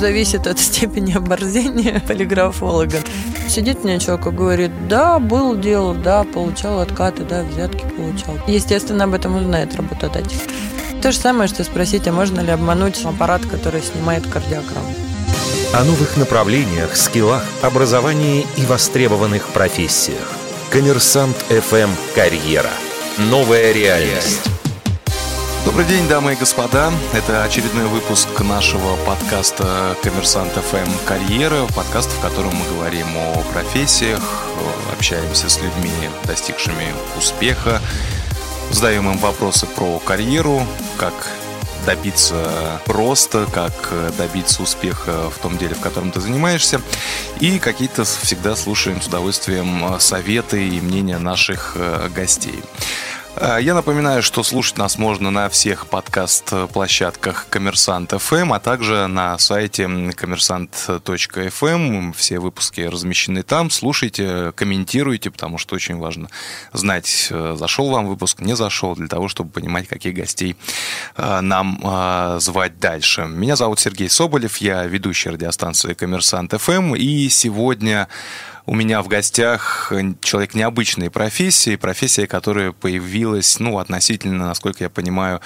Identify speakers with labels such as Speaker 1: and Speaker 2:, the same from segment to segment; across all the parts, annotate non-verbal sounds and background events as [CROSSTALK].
Speaker 1: зависит от степени оборзения [LAUGHS] полиграфолога. Сидит мне человек и говорит, да, был дело, да, получал откаты, да, взятки получал. Естественно, об этом узнает работодатель. То же самое, что спросить, а можно ли обмануть аппарат, который снимает кардиограмму.
Speaker 2: О новых направлениях, скиллах, образовании и востребованных профессиях. Коммерсант FM «Карьера». Новая реальность.
Speaker 3: Добрый день, дамы и господа. Это очередной выпуск нашего подкаста «Коммерсант ФМ. Карьера». Подкаст, в котором мы говорим о профессиях, общаемся с людьми, достигшими успеха, задаем им вопросы про карьеру, как добиться роста, как добиться успеха в том деле, в котором ты занимаешься. И какие-то всегда слушаем с удовольствием советы и мнения наших э, гостей. А, я напоминаю, что слушать нас можно на всех подкаст-площадках Коммерсант FM, а также на сайте коммерсант.фм. Все выпуски размещены там. Слушайте, комментируйте, потому что очень важно знать, э, зашел вам выпуск, не зашел, для того, чтобы понимать, каких гостей э, нам э, звать дальше. Меня зовут Сергей Соболев, я ведущий радиостанции Коммерсант FM, и сегодня у меня в гостях человек необычной профессии, профессия, которая появилась, ну, относительно, насколько я понимаю,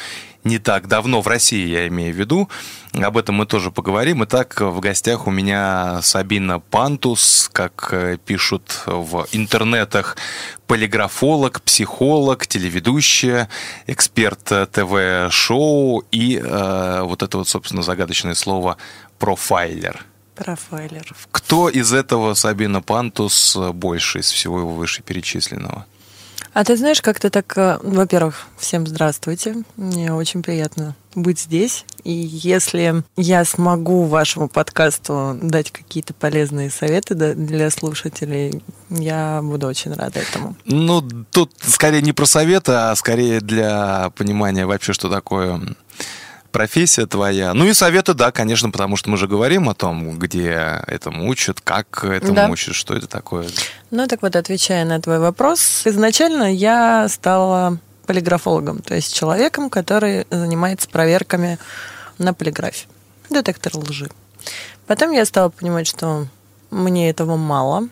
Speaker 3: не так давно в России, я имею в виду. Об этом мы тоже поговорим. Итак, в гостях у меня Сабина Пантус, как э, пишут в интернетах, полиграфолог, психолог, телеведущая, эксперт ТВ-шоу и э, вот это вот, собственно, загадочное слово профайлер.
Speaker 1: Профайлер.
Speaker 3: Кто из этого Сабина Пантус больше из всего его вышеперечисленного?
Speaker 1: А ты знаешь, как-то так, э, во-первых, всем здравствуйте. Мне очень приятно быть здесь. И если я смогу вашему подкасту дать какие-то полезные советы для слушателей, я буду очень рада этому.
Speaker 3: Ну, тут скорее не про советы, а скорее для понимания вообще, что такое профессия твоя. Ну и советы, да, конечно, потому что мы же говорим о том, где этому учат, как этому да. учат, что это такое.
Speaker 1: Ну так вот, отвечая на твой вопрос, изначально я стала полиграфологом, то есть человеком, который занимается проверками на полиграфе. Детектор лжи. Потом я стала понимать, что мне этого мало.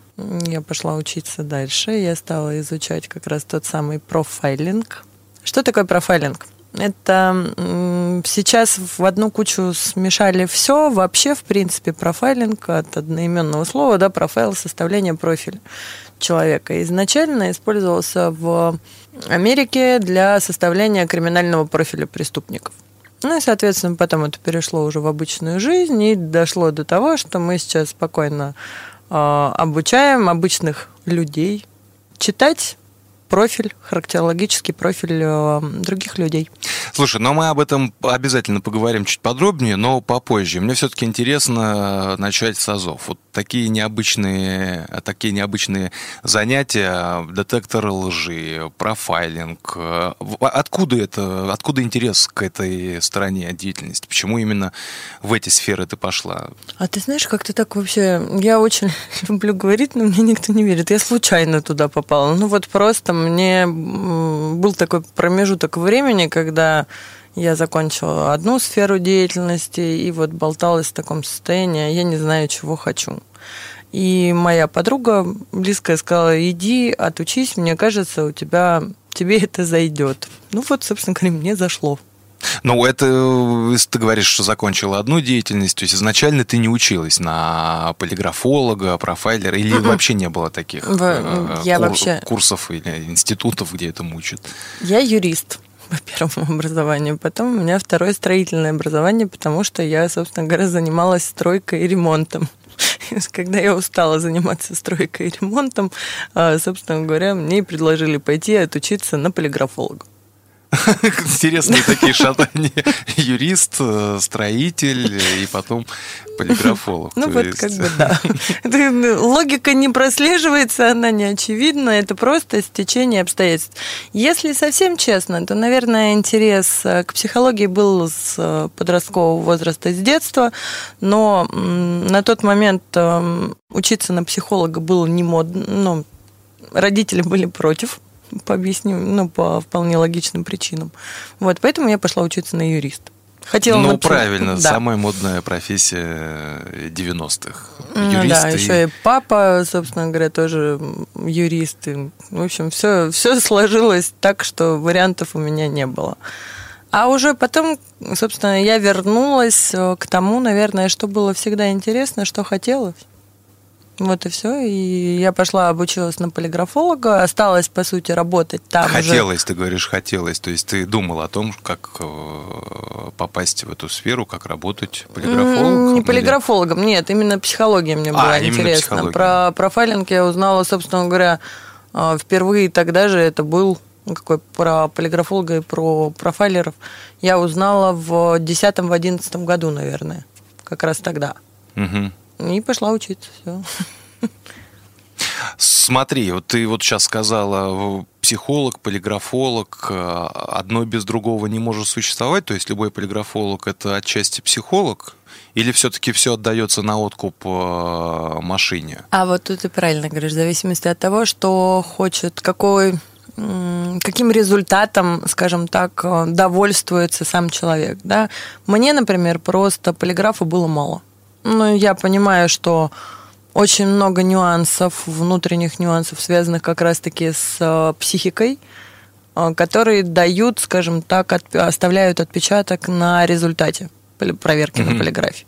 Speaker 1: Я пошла учиться дальше. Я стала изучать как раз тот самый профайлинг. Что такое профайлинг? Это сейчас в одну кучу смешали все. Вообще, в принципе, профайлинг от одноименного слова, да, профайл, составление профиля человека. Изначально использовался в Америке для составления криминального профиля преступников. Ну и, соответственно, потом это перешло уже в обычную жизнь и дошло до того, что мы сейчас спокойно э, обучаем обычных людей читать профиль, характерологический профиль э, других людей.
Speaker 3: Слушай, но ну мы об этом обязательно поговорим чуть подробнее, но попозже. Мне все-таки интересно начать с АЗОВ. Вот такие необычные, такие необычные занятия, детектор лжи, профайлинг. Откуда это, откуда интерес к этой стороне деятельности? Почему именно в эти сферы ты пошла?
Speaker 1: А ты знаешь, как-то так вообще... Я очень [LAUGHS] люблю говорить, но мне никто не верит. Я случайно туда попала. Ну вот просто мне был такой промежуток времени, когда я закончила одну сферу деятельности и вот болталась в таком состоянии, я не знаю, чего хочу. И моя подруга близкая сказала, иди, отучись, мне кажется, у тебя, тебе это зайдет. Ну вот, собственно говоря, мне зашло.
Speaker 3: Ну, это, ты говоришь, что закончила одну деятельность, то есть изначально ты не училась на полиграфолога, профайлера, или mm-hmm. вообще не было таких
Speaker 1: В, я кур- вообще...
Speaker 3: курсов или институтов, где это учат?
Speaker 1: Я юрист по первому образованию. Потом у меня второе строительное образование, потому что я, собственно говоря, занималась стройкой и ремонтом. [LAUGHS] Когда я устала заниматься стройкой и ремонтом, а, собственно говоря, мне предложили пойти отучиться на полиграфолога.
Speaker 3: Интересные такие шатания. Юрист, э, строитель и потом полиграфолог.
Speaker 1: Ну вот как бы да. Логика не прослеживается, она не очевидна, это просто стечение обстоятельств. Если совсем честно, то, наверное, интерес э, к психологии был с э, подросткового возраста, с детства, но на тот момент учиться на психолога было не модно, ну, родители были против, по объясню, ну, по вполне логичным причинам. Вот, поэтому я пошла учиться на юриста. Хотела
Speaker 3: ну,
Speaker 1: научиться.
Speaker 3: правильно,
Speaker 1: Да.
Speaker 3: самая модная профессия 90-х.
Speaker 1: Ну
Speaker 3: Юристы.
Speaker 1: да, еще и папа, собственно говоря, тоже юрист. И, в общем, все, все сложилось так, что вариантов у меня не было. А уже потом, собственно, я вернулась э, к тому, наверное, что было всегда интересно, что хотелось. Вот и все. И я пошла, обучилась на полиграфолога, осталась, по сути, работать там.
Speaker 3: Хотелось, ты говоришь, хотелось. То есть ты думал о том, как э, попасть в эту сферу, как работать полиграфологом?
Speaker 1: Не
Speaker 3: или-
Speaker 1: полиграфологом, нет, именно психология мне
Speaker 3: А,
Speaker 1: была
Speaker 3: именно
Speaker 1: интересна. Про профайлинг я узнала, собственно говоря, э, впервые тогда же это был ну, какой про полиграфолога и про профайлеров. Я узнала в 10-11 году, наверное, как раз тогда.
Speaker 3: Мгм.
Speaker 1: И пошла учиться. Все.
Speaker 3: Смотри, вот ты вот сейчас сказала, э, психолог, полиграфолог, э, одно без другого не может существовать, то есть любой полиграфолог это отчасти психолог, или все-таки все отдается на откуп э, машине?
Speaker 1: А вот тут ты правильно говоришь, в зависимости от того, что хочет, какой каким результатом, скажем так, довольствуется сам человек. Да? Мне, например, просто полиграфа было мало. Ну, я понимаю, что очень много нюансов, внутренних нюансов, связанных как раз-таки с э, психикой, э, которые дают, скажем так, отп- оставляют отпечаток на результате проверки на
Speaker 3: Мгм.
Speaker 1: полиграфе.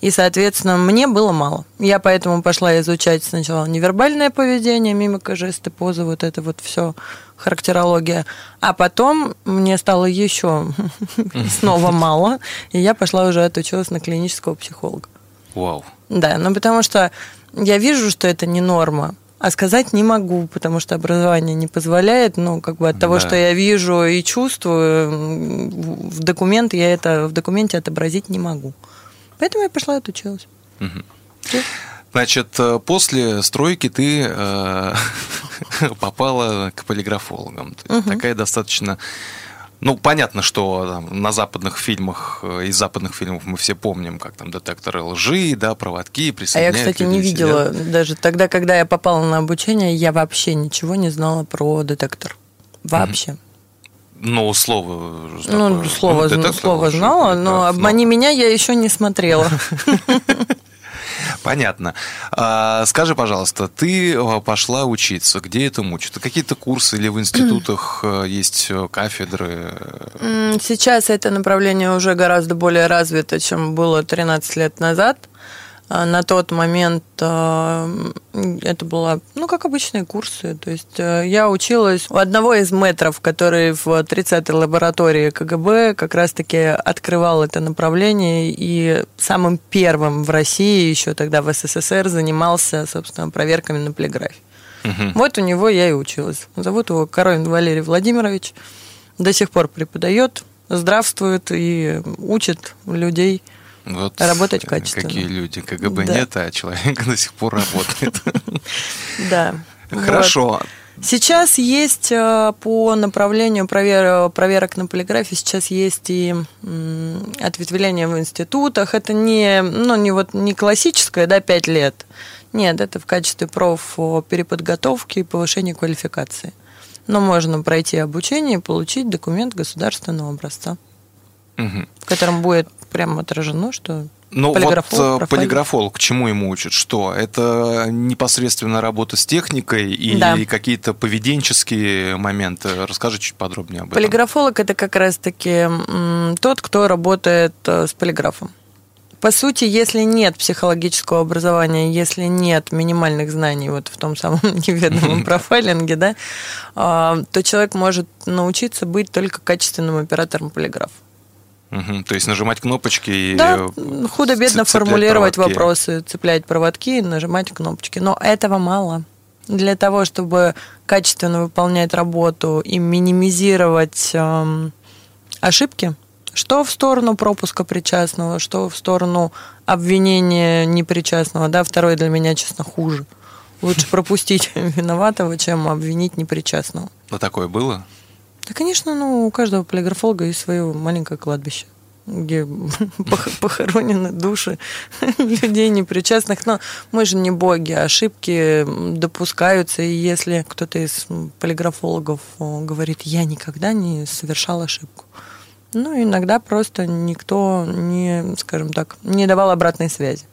Speaker 1: И, соответственно, мне было мало. Я поэтому пошла изучать сначала невербальное поведение, мимика, жесты, позы, вот это вот все, характерология. А потом мне стало еще [LAUGHS] снова [LAUGHS] мало, и я пошла уже отучилась на клинического психолога.
Speaker 3: Вау.
Speaker 1: Да, ну потому что я вижу, что это не норма, а сказать не могу, потому что образование не позволяет, ну, как бы от того,
Speaker 3: Да.
Speaker 1: что я вижу и чувствую, в документ я это в документе отобразить не могу. Поэтому я пошла и отучилась. Всё.
Speaker 3: Значит, э, после стройки ты э, [LAUGHS] попала к полиграфологам.
Speaker 1: Мгм.
Speaker 3: Такая достаточно... Ну, понятно, что там, на западных фильмах, э, из западных фильмов мы все помним, как там детекторы лжи, да, проводки,
Speaker 1: А я,
Speaker 3: присоединяют
Speaker 1: кстати, не видела,
Speaker 3: сидят.
Speaker 1: даже тогда, когда я попала на обучение, я вообще ничего не знала про детектор. Вообще.
Speaker 3: Ну, слово...
Speaker 1: Ну,
Speaker 3: такое,
Speaker 1: слово,
Speaker 3: ну,
Speaker 1: слово знала, но
Speaker 3: ну,
Speaker 1: обмани меня я еще не смотрела. [LAUGHS]
Speaker 3: Понятно. А, скажи, пожалуйста, ты э, пошла учиться, где этому учат? Какие-то курсы или в институтах э, есть э, кафедры?
Speaker 1: Сейчас это направление уже гораздо более развито, чем было 13 лет назад. А На тот момент а, это было, ну, как обычные курсы. То есть э, я училась у одного из метров, который в 30-й лаборатории КГБ как раз-таки открывал это направление и самым первым в России, еще тогда в СССР, занимался, собственно, проверками на полиграфе.
Speaker 3: Мгм.
Speaker 1: Вот у него я и училась. Зовут его Коровин Валерий Владимирович. До сих пор преподает, здравствует и учит людей.
Speaker 3: Вот
Speaker 1: Работать
Speaker 3: э,
Speaker 1: качественно.
Speaker 3: Какие люди. КГБ
Speaker 1: Да.
Speaker 3: нет, а человек до сих пор работает. [LAUGHS]
Speaker 1: Да.
Speaker 3: Хорошо.
Speaker 1: Сейчас есть э, по направлению провер- проверок на полиграфе, сейчас есть и ответвление в институтах. Это не, ну, не, вот, не классическое, да, 5 лет. Нет, это в качестве проф переподготовки и повышения квалификации. Но можно пройти обучение и получить документ государственного образца,
Speaker 3: Мгм.
Speaker 1: в котором будет прямо отражено, что
Speaker 3: Ну вот
Speaker 1: Полиграфолог,
Speaker 3: э,
Speaker 1: профайлер.
Speaker 3: полиграфолог, чему ему учат? Что? Это непосредственно работа с техникой или
Speaker 1: Да.
Speaker 3: какие-то поведенческие моменты? Расскажи чуть подробнее об этом.
Speaker 1: Полиграфолог это как раз-таки тот, кто работает э, с полиграфом. По сути, если нет психологического образования, если нет минимальных знаний вот в том самом [LAUGHS] неведомом [LAUGHS] профайлинге, да, а, то человек может научиться быть только качественным оператором полиграфа.
Speaker 3: Мгм. То есть нажимать кнопочки и
Speaker 1: Да, худо-бедно формулировать
Speaker 3: проводки.
Speaker 1: вопросы, цеплять проводки, нажимать кнопочки. Но этого мало. Для того, чтобы качественно выполнять работу и минимизировать эм, ошибки, что в сторону пропуска причастного, что в сторону обвинения непричастного, да, второй для меня, честно, хуже. Лучше пропустить [LAUGHS] виноватого, чем обвинить непричастного.
Speaker 3: Ну, такое было?
Speaker 1: Да, конечно, ну, у каждого полиграфолога есть свое маленькое кладбище, где [LAUGHS] пох- похоронены души [LAUGHS] людей непричастных. Но мы же не боги, ошибки допускаются. И если кто-то из полиграфологов о, говорит, я никогда не совершал ошибку, Ну, иногда просто никто не, скажем так, не давал обратной связи.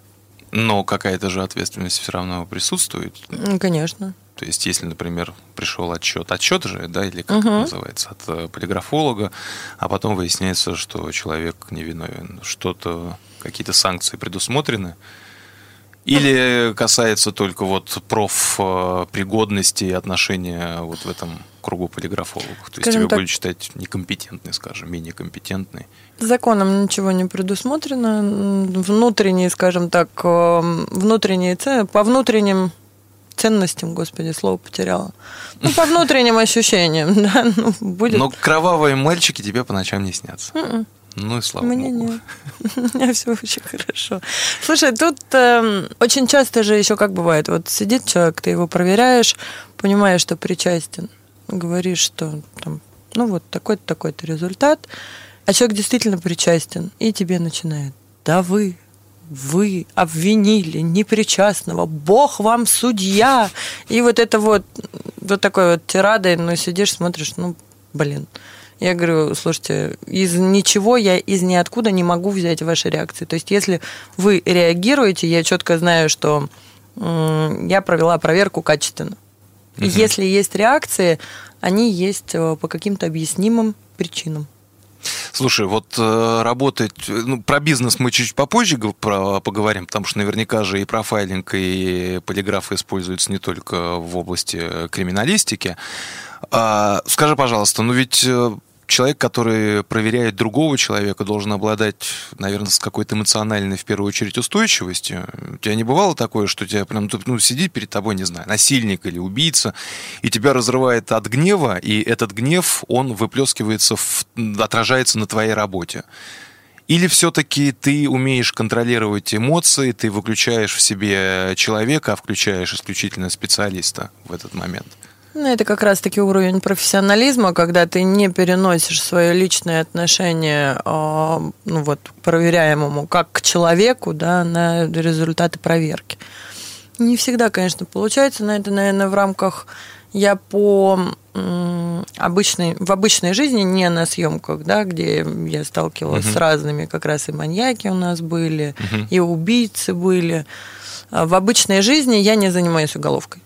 Speaker 3: Но какая-то же ответственность все равно присутствует.
Speaker 1: Конечно.
Speaker 3: То есть, если, например, пришел отчет, отчет же, да, или как угу. это называется, от э, полиграфолога, а потом выясняется, что человек невиновен, что-то, какие-то санкции предусмотрены, или касается только вот профпригодности и отношения вот в этом кругу полиграфологов? То есть тебя так, будут считать некомпетентной, скажем, менее компетентной?
Speaker 1: Законом ничего не предусмотрено. Внутренние, скажем так, э, внутренние цены, по внутренним ценностям, господи, слово потеряла. Ну, по внутренним ощущениям, [LAUGHS] да, ну, будет.
Speaker 3: Но кровавые мальчики тебе по ночам не снятся. Mm-mm. М-м. Ну и слава
Speaker 1: Мне
Speaker 3: богу.
Speaker 1: нет. [LAUGHS] У меня все очень хорошо. Слушай, тут э, очень часто же еще как бывает, вот сидит человек, ты его проверяешь, понимаешь, что причастен, говоришь, что там, ну вот такой-то, такой-то результат, а человек действительно причастен, и тебе начинает, да вы, вы обвинили непричастного, Бог вам судья. И вот это вот, вот такой вот тирадой, ну, сидишь, смотришь, ну, блин. Я говорю, слушайте, из ничего я из ниоткуда не могу взять ваши реакции. То есть, если вы реагируете, я четко знаю, что я провела проверку качественно. Угу. Если есть реакции, они есть э, по каким-то объяснимым причинам.
Speaker 3: Слушай, вот э, работать, ну, про бизнес мы чуть попозже про, поговорим, потому что наверняка же и профайлинг, и полиграф используются не только в области криминалистики. А, скажи, пожалуйста, ну ведь э, человек, который проверяет другого человека, должен обладать, наверное, с какой-то эмоциональной, в первую очередь, устойчивостью. У тебя не бывало такое, что тебя прям ну, сидит перед тобой, не знаю, насильник или убийца, и тебя разрывает от гнева, и этот гнев, он выплескивается, в, отражается на твоей работе. Или все-таки ты умеешь контролировать эмоции, ты выключаешь в себе человека, а включаешь исключительно специалиста в этот момент?
Speaker 1: Ну, это как раз-таки уровень профессионализма, когда ты не переносишь свое личное отношение а, ну, вот, к проверяемому как к человеку да, на результаты проверки. Не всегда, конечно, получается, но это, наверное, в рамках я по обычной, в обычной жизни, не на съемках, да, где я сталкивалась uh-huh. с разными, как раз и маньяки у нас были, uh-huh. и убийцы были. А в обычной жизни я не занимаюсь уголовкой.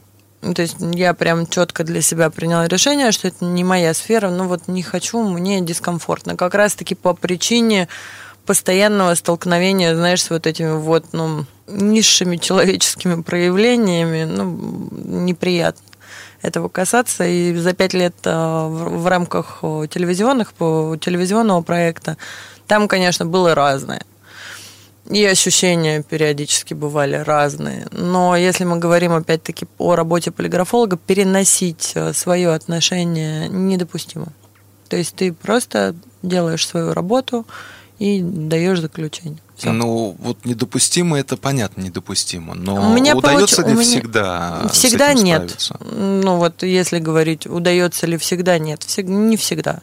Speaker 1: Ну, то есть я прям четко для себя приняла решение, что это не моя сфера, ну вот не хочу, мне дискомфортно. Как раз-таки по причине постоянного столкновения, знаешь, с вот этими вот, ну, низшими человеческими проявлениями, ну, неприятно этого касаться. И за пять лет а, в рамках телевизионных, по телевизионного проекта, там, конечно, было разное. И ощущения периодически бывали разные. Но если мы говорим опять-таки о работе полиграфолога, переносить э, свое отношение недопустимо. То есть ты просто делаешь свою работу и даешь заключение.
Speaker 3: Все. Ну, вот недопустимо, это понятно, недопустимо. Но у меня удается получ... ли у меня... всегда?
Speaker 1: Всегда нет. Справиться? Ну, вот если говорить, удается ли всегда, нет. Всег... Не всегда.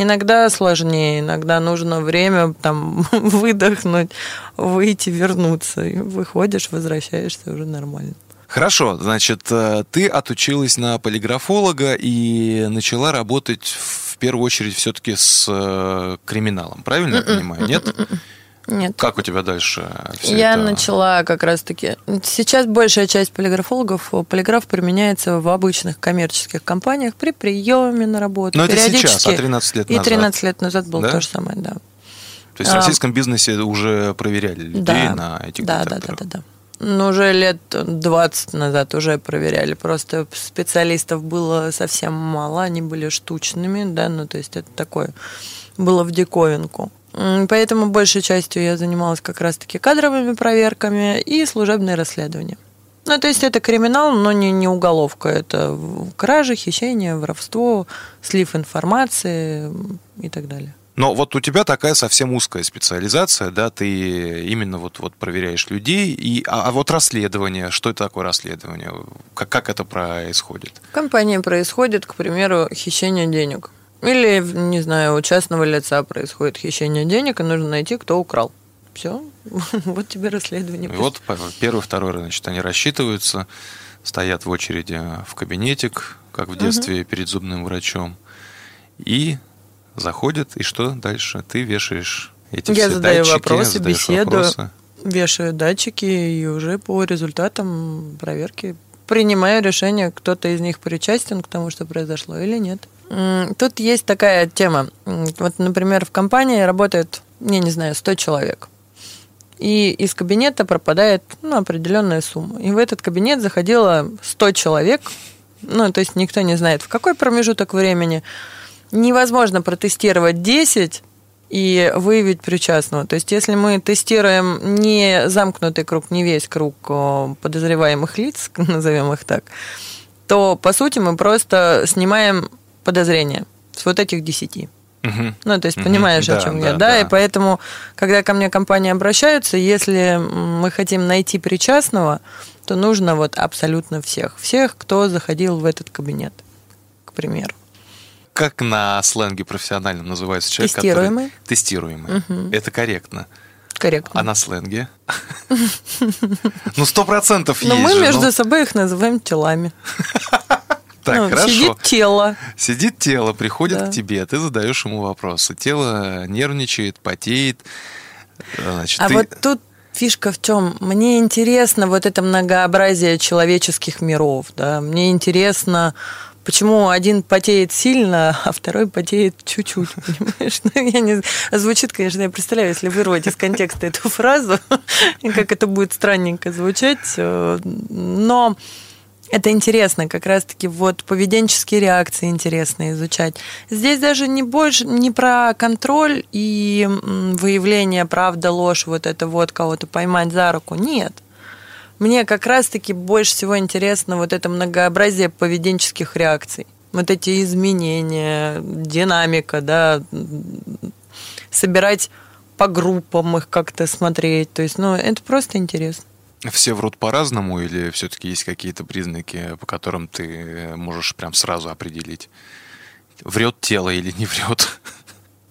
Speaker 1: Иногда сложнее, иногда нужно время там [LAUGHS] выдохнуть, выйти, вернуться. И выходишь, возвращаешься уже нормально.
Speaker 3: Хорошо, значит, э, ты отучилась на полиграфолога и начала работать в первую очередь все-таки с э, криминалом, правильно я понимаю? Нет?
Speaker 1: Нет.
Speaker 3: Как у тебя дальше
Speaker 1: Я это? начала как раз-таки... Сейчас большая часть полиграфологов, полиграф применяется в обычных коммерческих компаниях при приеме на работу.
Speaker 3: Но это сейчас, а 13 лет
Speaker 1: назад? И 13 лет назад было да? то же самое, да.
Speaker 3: То есть в а. российском бизнесе уже проверяли людей да, на этих
Speaker 1: да, да, да, да, да. Ну, уже лет 20 назад уже проверяли. Просто специалистов было совсем мало, они были штучными, да, ну, то есть это такое было в диковинку. Поэтому большей частью я занималась как раз-таки кадровыми проверками и служебные расследования. Ну, то есть это криминал, но не, не уголовка. Это кражи, хищение, воровство, слив информации и так далее.
Speaker 3: Но вот у тебя такая совсем узкая специализация, да, ты именно вот, вот проверяешь людей, и, а, а вот расследование, что это такое расследование, как, как это происходит?
Speaker 1: В компании происходит, к примеру, хищение денег. Или, не знаю, у частного лица происходит хищение денег, и нужно найти, кто украл. Все, [LAUGHS] вот тебе расследование. И
Speaker 3: вот первый, второй, значит, они рассчитываются, стоят в очереди в кабинетик, как в детстве угу. перед зубным врачом, и заходит, и что дальше? Ты вешаешь эти
Speaker 1: Я
Speaker 3: все
Speaker 1: задаю
Speaker 3: датчики,
Speaker 1: вопросы, беседую.
Speaker 3: вопросы.
Speaker 1: Вешаю датчики и уже по результатам проверки принимаю решение, кто-то из них причастен к тому, что произошло или нет. Тут есть такая тема. Вот, например, в компании работает, я не знаю, 100 человек. И из кабинета пропадает ну, определенная сумма. И в этот кабинет заходило 100 человек. Ну, то есть никто не знает, в какой промежуток времени. Невозможно протестировать 10 и выявить причастного. То есть, если мы тестируем не замкнутый круг, не весь круг о, подозреваемых лиц, [LAUGHS] назовем их так, то, по сути, мы просто снимаем подозрения с вот этих 10.
Speaker 3: Мгм.
Speaker 1: Ну, то есть, понимаешь,
Speaker 3: Да,
Speaker 1: о чем
Speaker 3: да,
Speaker 1: я, да?
Speaker 3: да.
Speaker 1: И поэтому, когда ко мне компании обращаются, если мы хотим найти причастного, то нужно вот абсолютно всех. Всех, кто заходил в этот кабинет, к примеру.
Speaker 3: Как на сленге профессиональном называется человек,
Speaker 1: Тестируемый.
Speaker 3: который... Тестируемый. Это корректно.
Speaker 1: Корректно.
Speaker 3: А на сленге? [LAUGHS] Ну, сто процентов
Speaker 1: Но
Speaker 3: есть
Speaker 1: мы
Speaker 3: же,
Speaker 1: между
Speaker 3: ну.
Speaker 1: собой их называем телами. [LAUGHS]
Speaker 3: Так,
Speaker 1: Ну,
Speaker 3: хорошо.
Speaker 1: Сидит тело.
Speaker 3: Сидит тело, приходит
Speaker 1: Да.
Speaker 3: к тебе, ты задаешь ему вопросы. Тело нервничает, потеет. Значит,
Speaker 1: А
Speaker 3: ты-
Speaker 1: вот тут фишка в чем? Мне интересно вот это многообразие человеческих миров. Да? Мне интересно, почему один потеет сильно, [LAUGHS] а второй потеет чуть-чуть, [LAUGHS] понимаешь? Ну, я не... Звучит, конечно, я представляю, если вырвать из контекста [LAUGHS] эту фразу, как это будет странненько звучать, э, но это интересно, как раз-таки вот поведенческие реакции интересно изучать. Здесь даже не больше не про контроль и выявление правда, ложь, вот это вот кого-то поймать за руку. Нет. Мне как раз-таки больше всего интересно вот это многообразие поведенческих реакций. Вот эти изменения, динамика, да, собирать по группам их как-то смотреть. То есть, ну, это просто интересно.
Speaker 3: Все врут по-разному или все-таки есть какие-то признаки, по которым ты можешь прям сразу определить, врет тело или не врет?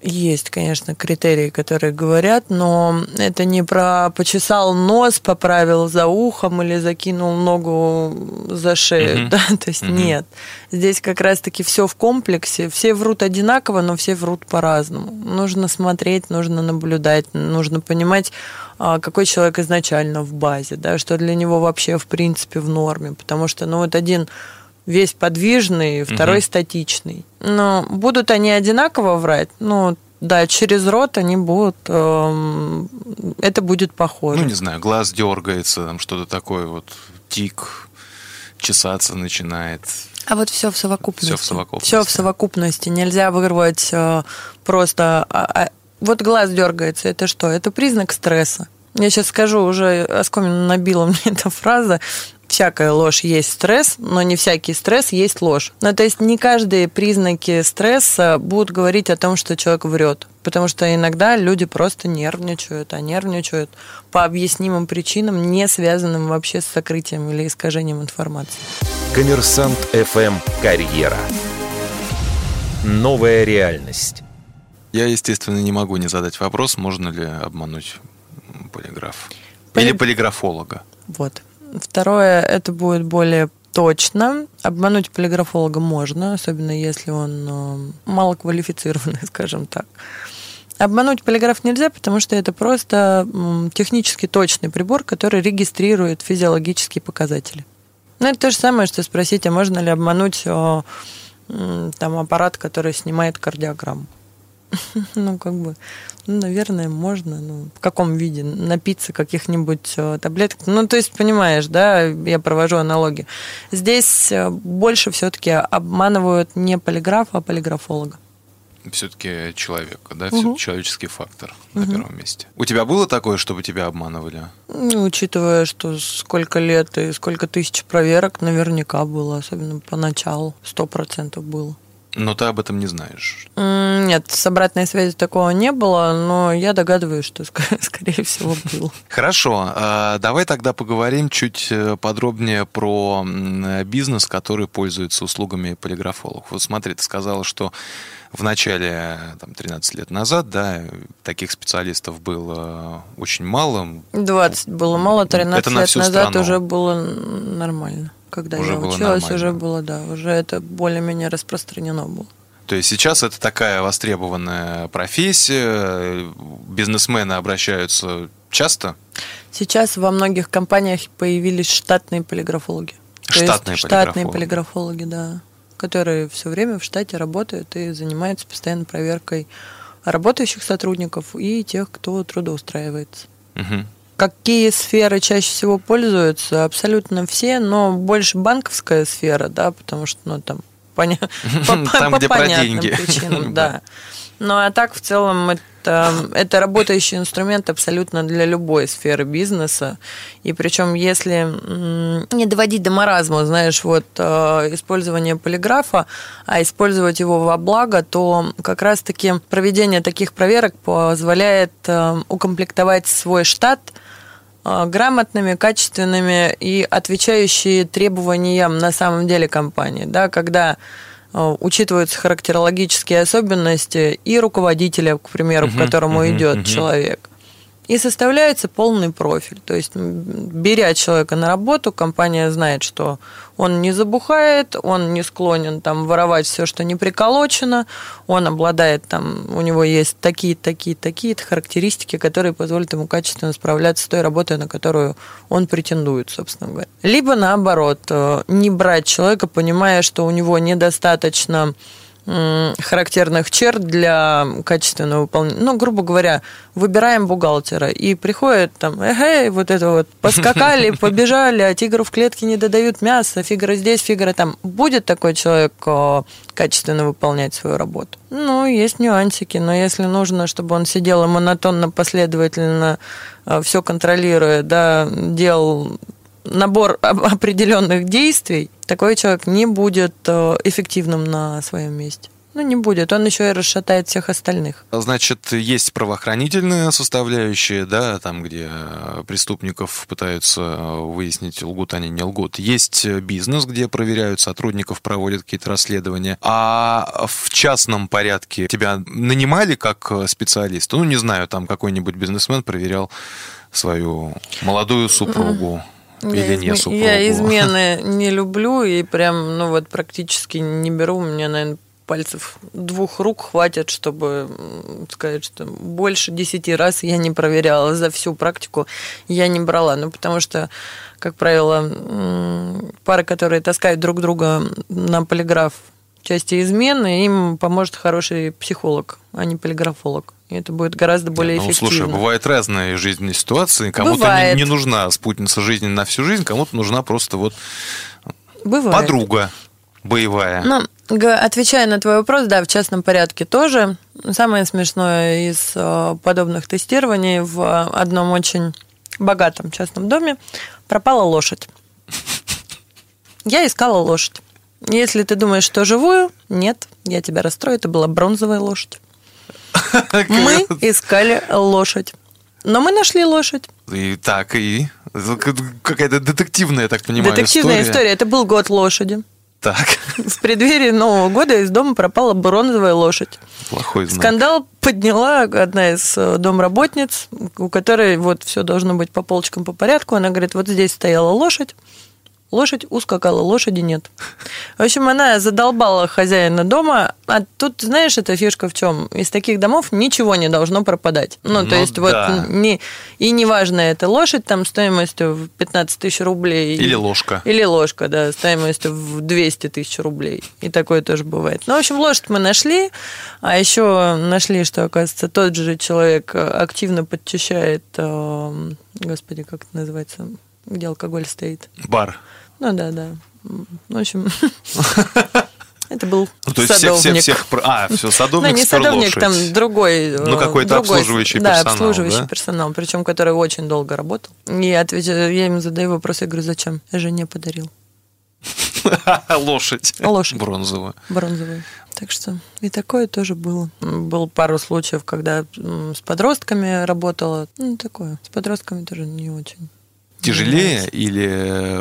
Speaker 1: Есть, конечно, критерии, которые говорят, но это не про почесал нос, поправил за ухом или закинул ногу за шею,
Speaker 3: Мгм.
Speaker 1: да, то есть
Speaker 3: Мгм.
Speaker 1: нет. Здесь как раз-таки все в комплексе, все врут одинаково, но все врут по-разному. Нужно смотреть, нужно наблюдать, нужно понимать, а, какой человек изначально в базе, да, что для него вообще в принципе в норме, потому что, ну вот один весь подвижный, второй
Speaker 3: Мгм.
Speaker 1: статичный. Но будут они одинаково врать? Ну, да, через рот они будут, эм, это будет похоже.
Speaker 3: Ну, не знаю, глаз дергается, там что-то такое, вот тик, чесаться начинает.
Speaker 1: А вот все в совокупности.
Speaker 3: Всё в совокупности.
Speaker 1: Все в совокупности. Нельзя вырвать э, просто... а- а- вот глаз дергается. Это что? Это признак стресса. Я сейчас скажу, уже оскомину набила мне эта фраза. Всякая ложь есть стресс, но не всякий стресс есть ложь. Ну, то есть не каждые признаки стресса будут говорить о том, что человек врет. Потому что иногда люди просто нервничают, а нервничают по объяснимым причинам, не связанным вообще с сокрытием или искажением информации.
Speaker 2: Коммерсант ФМ «Карьера». Новая реальность.
Speaker 3: Я, естественно, не могу не задать вопрос, можно ли обмануть полиграф.
Speaker 1: Поли-
Speaker 3: Или полиграфолога.
Speaker 1: Вот. Второе, это будет более точно. Обмануть полиграфолога можно, особенно если он э, малоквалифицированный, [LAUGHS] скажем так. Обмануть полиграф нельзя, потому что это просто технически точный прибор, который регистрирует физиологические показатели. Ну, это то же самое, что спросить, а можно ли обмануть э, там аппарат, который снимает кардиограмму. [LAUGHS] Ну, как бы, ну, наверное, можно. Ну, в каком виде? Напиться каких-нибудь э, таблеток? Ну, то есть, понимаешь, да, я провожу аналогию. Здесь э, больше все-таки обманывают не полиграфа, а полиграфолога.
Speaker 3: Все-таки человека, да, всё-таки человеческий фактор на первом месте. У тебя было такое, чтобы тебя обманывали?
Speaker 1: Ну, учитывая, что сколько лет и сколько тысяч проверок, наверняка было, особенно поначалу, сто процентов было.
Speaker 3: Но ты об этом не знаешь.
Speaker 1: Нет, с обратной связи такого не было, но я догадываюсь, что, ск- [LAUGHS] скорее всего, было.
Speaker 3: Хорошо, а, давай тогда поговорим чуть э, подробнее про бизнес, который пользуется услугами полиграфологов. Вот смотри, ты сказала, что в начале там, 13 лет назад да, таких специалистов было очень мало.
Speaker 1: 20 было мало, 13
Speaker 3: Это на
Speaker 1: лет назад
Speaker 3: страну.
Speaker 1: уже было нормально. Когда
Speaker 3: Уже
Speaker 1: я
Speaker 3: было
Speaker 1: училась,
Speaker 3: нормально.
Speaker 1: уже было, да, уже это более-менее распространено было.
Speaker 3: То есть сейчас это такая востребованная профессия, бизнесмены обращаются часто?
Speaker 1: Сейчас во многих компаниях появились штатные полиграфологи.
Speaker 3: Штатные
Speaker 1: есть штатные
Speaker 3: полиграфологи.
Speaker 1: полиграфологи, да, которые все время в штате работают и занимаются постоянно проверкой работающих сотрудников и тех, кто трудоустраивается.
Speaker 3: Мгм.
Speaker 1: Какие сферы чаще всего пользуются? Абсолютно все, но больше банковская сфера, да, потому что, ну, там, поня- [LAUGHS] по-
Speaker 3: Там,
Speaker 1: по
Speaker 3: где
Speaker 1: понятным
Speaker 3: деньги.
Speaker 1: причинам, [LAUGHS] да. Ну, а так, в целом, это, это работающий инструмент абсолютно для любой сферы бизнеса. И причем, если не доводить до маразма, знаешь, вот э, использование полиграфа, а использовать его во благо, то как раз-таки проведение таких проверок позволяет э, укомплектовать свой штат грамотными, качественными и отвечающие требованиям на самом деле компании. Да, когда э, учитываются характерологические особенности и руководителя, к примеру, к которому идет человек. И составляется полный профиль. То есть, беря человека на работу, компания знает, что он не забухает, он не склонен там воровать все, что не приколочено, он обладает там, у него есть такие, такие, такие характеристики, которые позволят ему качественно справляться с той работой, на которую он претендует, собственно говоря. Либо наоборот, э, не брать человека, понимая, что у него недостаточно характерных черт для качественного выполнения. Ну, грубо говоря, выбираем бухгалтера, и приходит там, эй, вот это вот, поскакали, [LAUGHS] побежали, а тигру в клетке не додают мясо, фигура здесь, фигура там. Будет такой человек э, качественно выполнять свою работу? Ну, есть нюансики, но если нужно, чтобы он сидел и монотонно, последовательно все контролируя, да, делал набор [LAUGHS] определенных действий, такой человек не будет э, эффективным на своем месте. Ну, не будет. Он еще и расшатает всех остальных.
Speaker 3: Значит, есть правоохранительная составляющая, да, там, где э, преступников пытаются э, выяснить, лгут они, не лгут. Есть бизнес, где проверяют сотрудников, проводят какие-то расследования. А в частном порядке тебя нанимали как специалиста? Ну, не знаю, там какой-нибудь бизнесмен проверял свою молодую супругу. Или
Speaker 1: я,
Speaker 3: не
Speaker 1: изме-
Speaker 3: супругу.
Speaker 1: я измены не люблю и прям, ну вот практически не беру. У меня, наверное, пальцев двух рук хватит, чтобы сказать, что больше десяти раз я не проверяла за всю практику, я не брала. Ну, потому что, как правило, пары, которые таскают друг друга на полиграф части измены, им поможет хороший психолог, а не полиграфолог. И это будет гораздо более
Speaker 3: Не, ну,
Speaker 1: эффективно.
Speaker 3: слушай, бывают разные жизненные ситуации. Кому-то не, не нужна спутница жизни на всю жизнь, кому-то нужна просто вот
Speaker 1: Бывает.
Speaker 3: подруга боевая.
Speaker 1: Ну, отвечая на твой вопрос, да, в частном порядке тоже. Самое смешное из э, подобных тестирований в одном очень богатом частном доме пропала лошадь. [LAUGHS] Я искала лошадь. Если ты думаешь, что живую, нет, я тебя расстрою, это была бронзовая лошадь. Мы искали лошадь. Но мы нашли лошадь.
Speaker 3: И так, и какая-то детективная, я так понимаю,
Speaker 1: Детективная
Speaker 3: история.
Speaker 1: история. Это был год лошади.
Speaker 3: Так,
Speaker 1: В преддверии Нового года из дома пропала бронзовая лошадь.
Speaker 3: плохой знак.
Speaker 1: Скандал подняла одна из э, домработниц, у которой вот все должно быть по полочкам по порядку. Она говорит, вот здесь стояла лошадь, лошадь ускакала, лошади нет. В общем, она задолбала хозяина дома, а тут, знаешь, эта фишка в чем? Из таких домов ничего не должно пропадать. Ну, то
Speaker 3: Ну
Speaker 1: есть
Speaker 3: да.
Speaker 1: вот не, и неважно, это лошадь там стоимостью в 15 тысяч рублей.
Speaker 3: Или ложка.
Speaker 1: Или ложка, да, стоимостью в 200 тысяч рублей. И такое тоже бывает. Ну, в общем, лошадь мы нашли, а еще нашли, что, оказывается, тот же человек активно подчищает, э, господи, как это называется, где алкоголь стоит.
Speaker 3: Бар.
Speaker 1: Ну, да, да. М, В общем, [LAUGHS] это был
Speaker 3: Ну, то есть всех, всех,
Speaker 1: садовник.
Speaker 3: всех... про- А, все,
Speaker 1: Ну,
Speaker 3: садовник,
Speaker 1: не
Speaker 3: спер
Speaker 1: садовник,
Speaker 3: лошадь.
Speaker 1: там другой.
Speaker 3: Ну,
Speaker 1: э,
Speaker 3: какой-то
Speaker 1: другой,
Speaker 3: обслуживающий
Speaker 1: да,
Speaker 3: персонал,
Speaker 1: обслуживающий
Speaker 3: да?
Speaker 1: персонал, причем который очень долго работал. И отвечаю, я ему задаю вопрос, я говорю, зачем? Я жене подарил. [LAUGHS]
Speaker 3: Лошадь.
Speaker 1: Лошадь.
Speaker 3: Бронзовая.
Speaker 1: бронзовые. Так что и такое тоже было. Было пару случаев, когда с подростками работала. Ну, такое. С подростками тоже не очень.
Speaker 3: Тяжелее или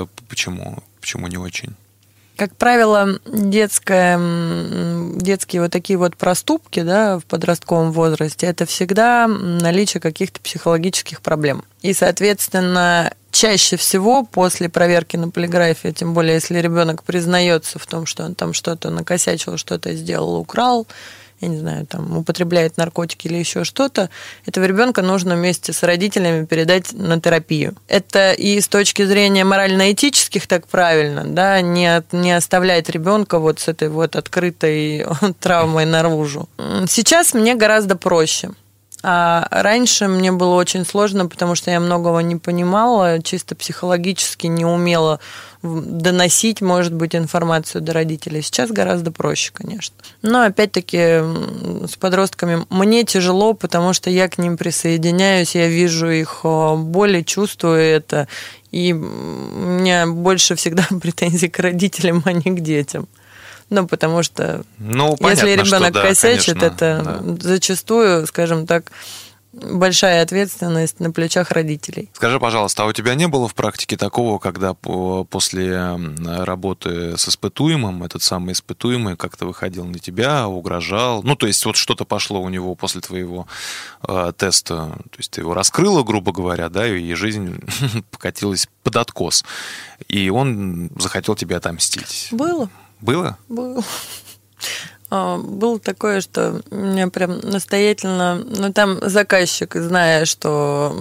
Speaker 3: э, почему? Почему не очень?
Speaker 1: Как правило, детское, детские вот такие вот проступки да, в подростковом возрасте – это всегда наличие каких-то психологических проблем. И, соответственно, чаще всего после проверки на полиграфии, тем более если ребенок признается в том, что он там что-то накосячил, что-то сделал, украл, я не знаю, там, употребляет наркотики или еще что-то, этого ребенка нужно вместе с родителями передать на терапию. Это и с точки зрения морально-этических так правильно, да, не, не оставлять ребенка вот с этой вот открытой [LAUGHS] травмой наружу. Сейчас мне гораздо проще. А раньше мне было очень сложно, потому что я многого не понимала, чисто психологически не умела доносить, может быть, информацию до родителей. Сейчас гораздо проще, конечно. Но опять-таки с подростками мне тяжело, потому что я к ним присоединяюсь, я вижу их боли, чувствую это, и у меня больше всегда [LAUGHS] претензий к родителям, а не к детям. Ну, потому что
Speaker 3: ну,
Speaker 1: понятно, если ребенок
Speaker 3: что,
Speaker 1: да, косячит,
Speaker 3: конечно,
Speaker 1: это
Speaker 3: да.
Speaker 1: зачастую, скажем так, большая ответственность на плечах родителей.
Speaker 3: Скажи, пожалуйста, а у тебя не было в практике такого, когда после работы с испытуемым, этот самый испытуемый как-то выходил на тебя, угрожал? Ну, то есть вот что-то пошло у него после твоего э, теста, то есть ты его раскрыла, грубо говоря, да, и жизнь [LAUGHS] покатилась под откос, и он захотел тебе отомстить.
Speaker 1: Было.
Speaker 3: Было?
Speaker 1: Было. А, было такое, что меня прям настоятельно, ну там заказчик, зная, что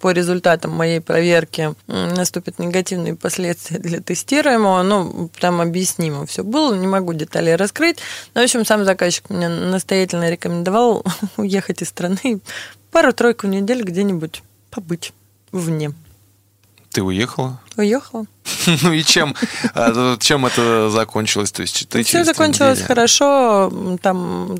Speaker 1: по результатам моей проверки наступят негативные последствия для тестируемого, ну там объяснимо все было, не могу детали раскрыть. Но, в общем, сам заказчик мне настоятельно рекомендовал [LAUGHS] уехать из страны пару-тройку недель где-нибудь побыть вне.
Speaker 3: Ты уехала?
Speaker 1: Уехала. [LAUGHS]
Speaker 3: Ну и чем, а, чем это закончилось? То есть,
Speaker 1: ты Все закончилось недели? хорошо. Там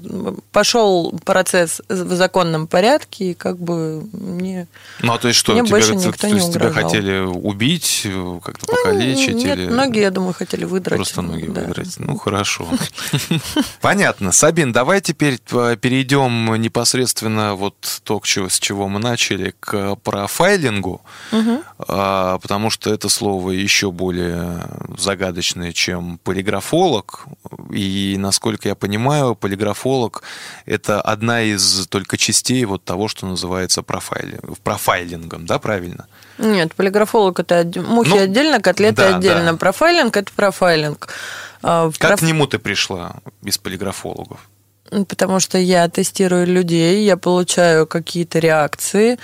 Speaker 1: пошел процесс в законном порядке, и как бы мне
Speaker 3: Ну, а то есть что,
Speaker 1: мне
Speaker 3: тебя,
Speaker 1: больше никто
Speaker 3: то
Speaker 1: не
Speaker 3: есть тебя хотели убить, как-то покалечить?
Speaker 1: Нет,
Speaker 3: или...
Speaker 1: ноги, я думаю, хотели выдрать.
Speaker 3: Просто ноги
Speaker 1: да.
Speaker 3: выдрать. Ну, хорошо. [LAUGHS] Понятно. Сабин, давай теперь перейдем непосредственно вот то, с чего мы начали, к профайлингу, потому что это слово еще более загадочное, чем полиграфолог. И, насколько я понимаю, полиграфолог – это одна из только частей вот того, что называется профайлинг, профайлингом, да, правильно?
Speaker 1: Нет, полиграфолог – это мухи ну, отдельно, котлеты да, отдельно. Да. Профайлинг – это профайлинг.
Speaker 3: А, как Проф... к нему ты пришла без полиграфологов?
Speaker 1: Потому что я тестирую людей, я получаю какие-то реакции,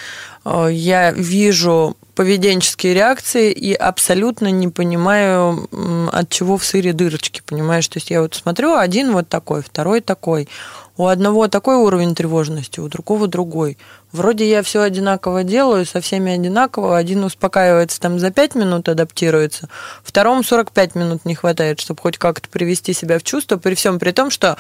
Speaker 1: а, я вижу поведенческие реакции и абсолютно не понимаю, от чего в сыре дырочки, понимаешь? То есть я вот смотрю, один вот такой, второй такой. У одного такой уровень тревожности, у другого другой. Вроде я все одинаково делаю, со всеми одинаково. Один успокаивается там за 5 минут, адаптируется. Второму 45 минут не хватает, чтобы хоть как-то привести себя в чувство, при всем при том, что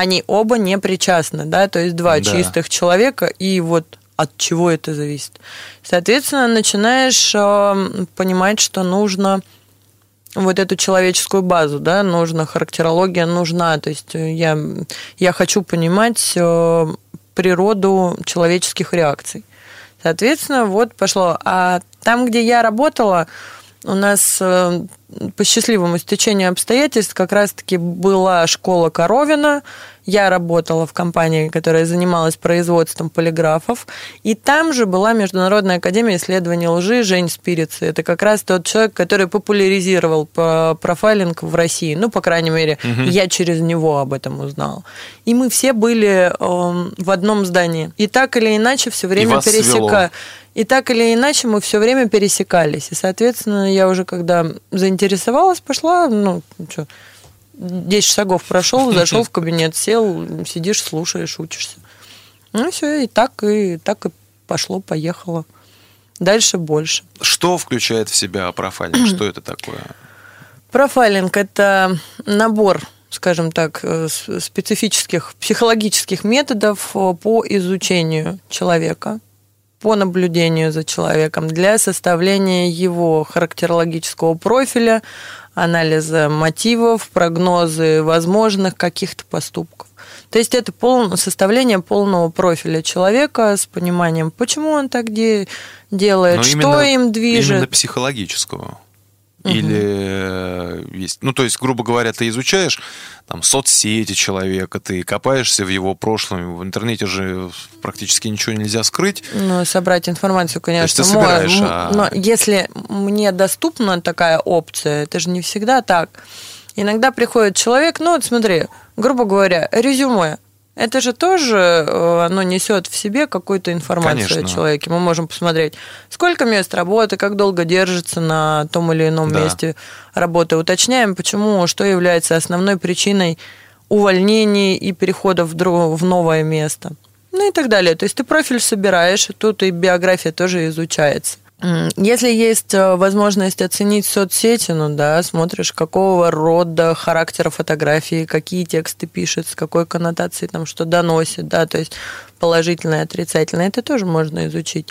Speaker 1: они оба не причастны, да, то есть два да. чистых человека, и вот от чего это зависит. Соответственно, начинаешь э, понимать, что нужно вот эту человеческую базу, да, нужна характерология, нужна. То есть э, я, я хочу понимать э, природу человеческих реакций. Соответственно, вот пошло. А там, где я работала, у нас по счастливому стечению обстоятельств как раз-таки была школа Коровина, я работала в компании, которая занималась производством полиграфов, и там же была Международная академия исследований лжи Жень Спирицы. Это как раз тот человек, который популяризировал профайлинг в России. Ну, по крайней мере, угу. я через него об этом узнала. И мы все были э, в одном здании. И так или иначе все время пересекали. И так или иначе мы все время пересекались. И, соответственно, я уже когда заинтересовалась, пошла, ну, что, 10 шагов прошел, [LAUGHS] зашел в кабинет, сел, сидишь, слушаешь, учишься. Ну все, и так, и так и пошло, поехало. Дальше больше.
Speaker 3: Что включает в себя профайлинг? Что это такое?
Speaker 1: Профайлинг – это набор, скажем так, э, специфических психологических методов э, по изучению человека, по наблюдению за человеком для составления его характерологического профиля, анализа мотивов, прогнозы возможных каких-то поступков. То есть это пол, составление полного профиля человека с пониманием, почему он так де, делает, Но что
Speaker 3: именно,
Speaker 1: им движет.
Speaker 3: Именно психологического. Или э, есть... Ну, то есть, грубо говоря, ты изучаешь там соцсети человека, ты копаешься в его прошлом. В интернете же практически ничего нельзя скрыть.
Speaker 1: Ну, собрать информацию, конечно,
Speaker 3: То есть ты собираешь,
Speaker 1: мо-
Speaker 3: а-
Speaker 1: Но если мне доступна такая опция, это же не всегда так. Иногда приходит человек, ну вот смотри, грубо говоря, резюме. Это же тоже э, оно несет в себе какую-то информацию
Speaker 3: Конечно.
Speaker 1: о человеке. Мы можем посмотреть, сколько мест работы, как долго держится на том или ином
Speaker 3: Да.
Speaker 1: месте работы. Уточняем, почему, что является основной причиной увольнений и перехода в, дру- в новое место. Ну и так далее. То есть ты профиль собираешь, тут и биография тоже изучается. Если есть э, возможность оценить соцсети, ну да, смотришь, какого рода характера фотографии, какие тексты пишет, с какой коннотацией там что доносит, да, то есть положительное, отрицательное, это тоже можно изучить.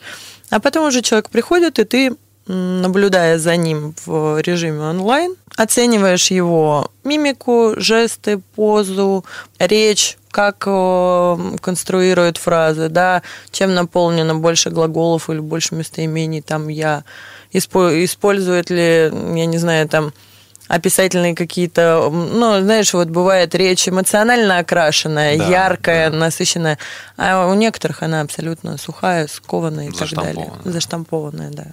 Speaker 1: А потом уже человек приходит, и ты, наблюдая за ним в режиме онлайн, оцениваешь его мимику, жесты, позу, речь, как э, конструирует фразы, да, чем наполнено больше глаголов или больше местоимений, там я, Испо- использует ли, я не знаю, там описательные какие-то, ну, знаешь, вот бывает речь эмоционально окрашенная,
Speaker 3: Да,
Speaker 1: яркая,
Speaker 3: да.
Speaker 1: насыщенная, а у некоторых она абсолютно сухая, скованная и так далее.
Speaker 3: Заштампованная,
Speaker 1: да.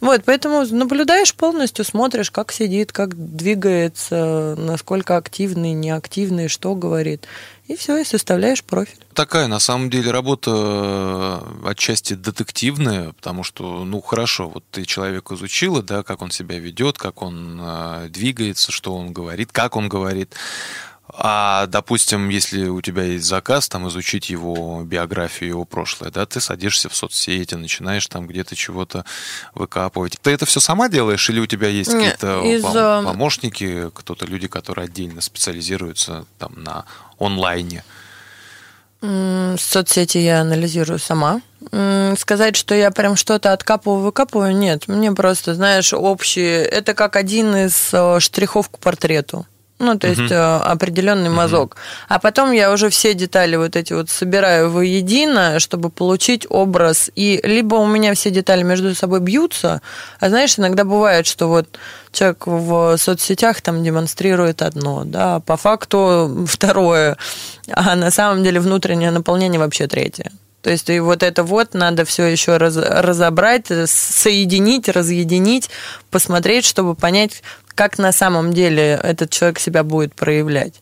Speaker 1: Вот, поэтому наблюдаешь полностью, смотришь, как сидит, как двигается, насколько активный, неактивный, что говорит. И все, и составляешь профиль.
Speaker 3: Такая, на самом деле, работа э, отчасти детективная, потому что, ну, хорошо, вот ты человека изучила, да, как он себя ведет, как он э, двигается, что он говорит, как он говорит. А, допустим, если у тебя есть заказ, там, изучить его биографию, его прошлое, да, ты садишься в соцсети, начинаешь там где-то чего-то выкапывать. Ты это все сама делаешь, или у тебя есть какие-то
Speaker 1: из, э,
Speaker 3: помощники, кто-то, люди, которые отдельно специализируются там на онлайне?
Speaker 1: Соцсети я анализирую сама. Сказать, что я прям что-то откапываю, выкапываю, нет. Мне просто, знаешь, общие... Это как один из э, штрихов к портрету. Ну, то есть э, определенный мазок. А потом я уже все детали вот эти вот собираю воедино, чтобы получить образ. И либо у меня все детали между собой бьются, а знаешь, иногда бывает, что вот человек в соцсетях там демонстрирует одно, да, по факту [LAUGHS] второе, а на самом деле внутреннее наполнение вообще третье. То есть и вот это вот надо все еще раз- разобрать, соединить, разъединить, посмотреть, чтобы понять, как на самом деле этот человек себя будет проявлять.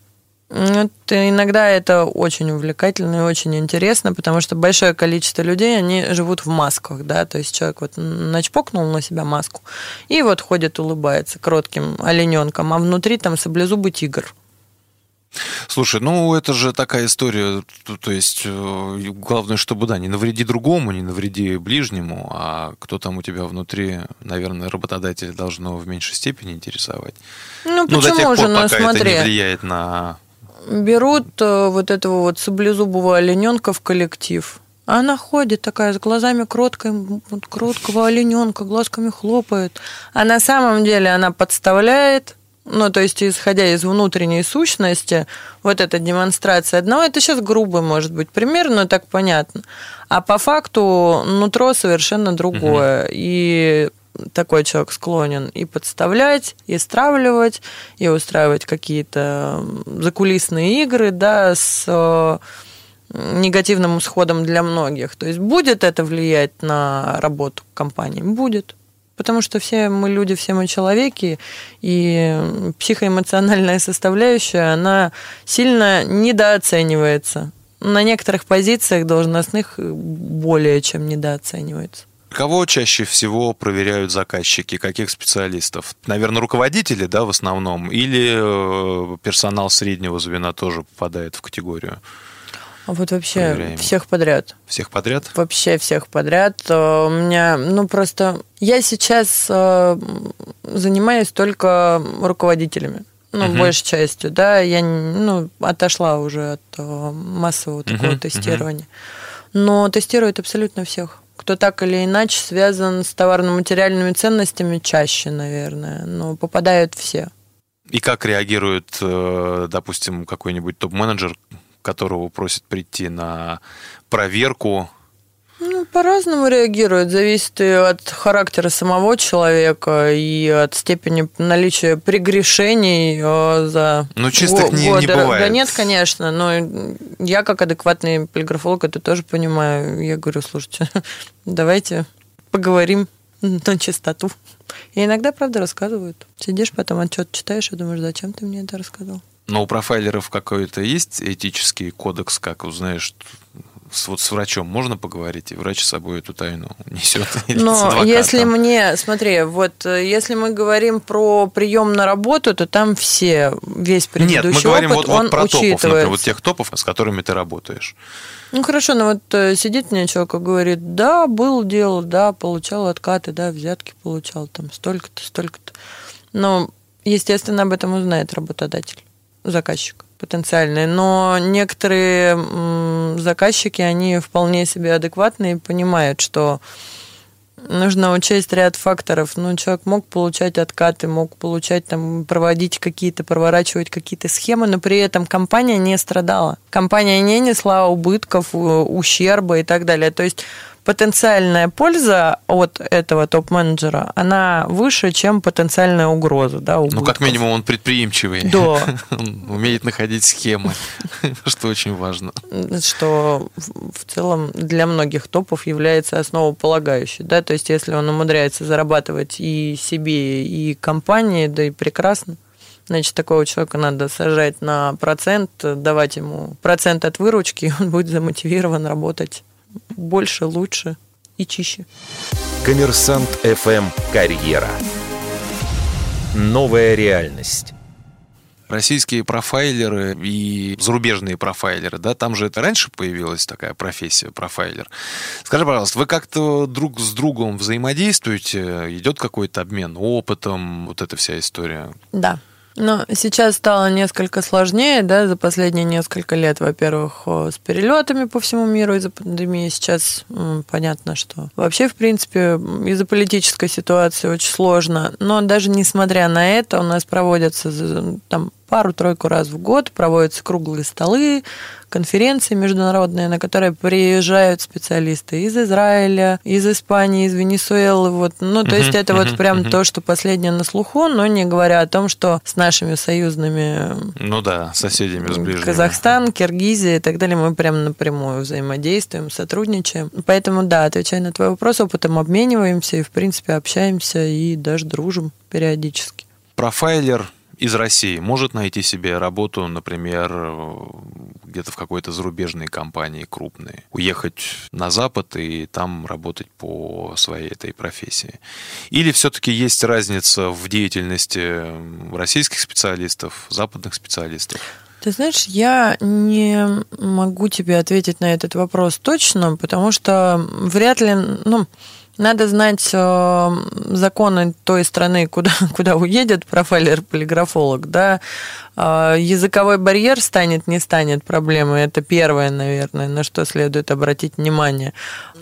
Speaker 1: Это- иногда это очень увлекательно и очень интересно, потому что большое количество людей, они живут в масках, да, то есть человек вот начпокнул на себя маску и вот ходит, улыбается кротким олененком, а внутри там саблезубый тигр.
Speaker 3: Слушай, ну это же такая история, то есть э, главное, чтобы, да, не навреди другому, не навреди ближнему, а кто там у тебя внутри, наверное, работодателя должно в меньшей степени интересовать.
Speaker 1: Ну,
Speaker 3: ну, до тех
Speaker 1: почему
Speaker 3: пор,
Speaker 1: же, ну,
Speaker 3: пока это не
Speaker 1: смотри,
Speaker 3: влияет на...
Speaker 1: берут э, вот этого вот саблезубого олененка в коллектив. А она ходит такая с глазами кроткой, кроткого олененка, глазками хлопает. А на самом деле она подставляет, ну, то есть, исходя из внутренней сущности, вот эта демонстрация одного, это сейчас грубый, может быть, пример, но так понятно. А по факту нутро совершенно другое. И такой человек склонен и подставлять, и стравливать, и устраивать какие-то закулисные игры, да, с э, негативным исходом для многих. То есть будет это влиять на работу компании? Будет. Потому что все мы люди, все мы человеки, и психоэмоциональная составляющая, она сильно недооценивается. На некоторых позициях должностных более чем недооценивается.
Speaker 3: Кого чаще всего проверяют заказчики? Каких специалистов? Наверное, руководители, да, в основном? Или э, персонал среднего звена тоже попадает в категорию?
Speaker 1: А вот вообще
Speaker 3: Проверяем.
Speaker 1: всех подряд.
Speaker 3: Всех подряд?
Speaker 1: Вообще всех подряд. Э, У меня, ну просто... Я сейчас э, занимаюсь только руководителями. Ну,
Speaker 3: Мгм.
Speaker 1: большей частью, да. Я ну, отошла уже от э, массового такого
Speaker 3: Мгм,
Speaker 1: тестирования. Но тестируют абсолютно всех. Кто так или иначе связан с товарно-материальными ценностями чаще, наверное. Но попадают все.
Speaker 3: И как реагирует, допустим, какой-нибудь топ-менеджер, которого просят прийти на проверку
Speaker 1: Ну, по-разному реагирует. Зависит и от характера самого человека и от степени наличия прегрешений э, за
Speaker 3: Ну, чистых
Speaker 1: го-
Speaker 3: не- не
Speaker 1: годы.
Speaker 3: бывает.
Speaker 1: Да нет, конечно. Но я, как адекватный полиграфолог, это тоже понимаю. Я говорю, слушайте, [LAUGHS] давайте поговорим [LAUGHS] на чистоту. И иногда, правда, рассказывают. Сидишь, потом отчет читаешь и думаешь, зачем ты мне это рассказал?
Speaker 3: Но у профайлеров какой-то есть этический кодекс, как узнаешь, с, вот с врачом можно поговорить, и врач с собой эту тайну [LAUGHS] несет?
Speaker 1: Но если мне, смотри, вот э, если мы говорим про прием на работу, то там все, весь
Speaker 3: Нет,
Speaker 1: предыдущий
Speaker 3: мы говорим
Speaker 1: опыт,
Speaker 3: вот, вот
Speaker 1: он
Speaker 3: про топов, например, вот тех топов, с которыми ты работаешь.
Speaker 1: Ну хорошо, но вот э, сидит мне человек и говорит, да, был дело, да, получал откаты, да, взятки получал, там столько-то, столько-то. Но, естественно, об этом узнает работодатель, заказчик потенциальный. Но некоторые заказчики, они вполне себе адекватные и понимают, что нужно учесть ряд факторов. Ну, человек мог получать откаты, мог получать, там, проводить какие-то, проворачивать какие-то схемы, но при этом компания не страдала. Компания не несла убытков, у- ущерба и так далее. То есть потенциальная польза от этого топ-менеджера, она выше, чем потенциальная угроза. Да,
Speaker 3: Ну, как минимум, он предприимчивый.
Speaker 1: Да. [LAUGHS]
Speaker 3: Он умеет находить схемы, [LAUGHS] что очень важно.
Speaker 1: что в целом для многих топов является основополагающей. Да? То есть, если он умудряется зарабатывать и себе, и компании, да и прекрасно. Значит, такого человека надо сажать на процент, давать ему процент от выручки, [LAUGHS] и он будет замотивирован работать больше, лучше и чище.
Speaker 2: Коммерсант ФМ «Карьера». Новая реальность.
Speaker 3: Российские профайлеры и зарубежные профайлеры, да, там же это раньше появилась такая профессия, профайлер. Скажи, пожалуйста, вы как-то друг с другом взаимодействуете? Идет какой-то обмен опытом, вот эта вся история?
Speaker 1: Да. Но сейчас стало несколько сложнее, да, за последние несколько лет, во-первых, с перелетами по всему миру из-за пандемии. Сейчас понятно, что вообще, в принципе, из-за политической ситуации очень сложно. Но даже несмотря на это, у нас проводятся там пару-тройку раз в год, проводятся круглые столы, конференции международные, на которые приезжают специалисты из Израиля, из Испании, из Венесуэлы. Вот. Ну, то есть это вот прям то, что последнее на слуху, но не говоря о том, что с нашими союзными
Speaker 3: Ну да, соседями с ближними.
Speaker 1: Казахстан, Киргизия и так далее, мы прям напрямую взаимодействуем, сотрудничаем. Поэтому, да, отвечая на твой вопрос, опытом обмениваемся и, в принципе, общаемся и даже дружим периодически.
Speaker 3: Профайлер из России может найти себе работу, например, где-то в какой-то зарубежной компании крупной, уехать на Запад и там работать по своей этой профессии? Или все-таки есть разница в деятельности российских специалистов, западных специалистов?
Speaker 1: Ты знаешь, я не могу тебе ответить на этот вопрос точно, потому что вряд ли, ну, надо знать э, законы той страны, куда, [LAUGHS] куда уедет профайлер-полиграфолог, да. Э, языковой барьер станет, не станет проблемой. Это первое, наверное, на что следует обратить внимание.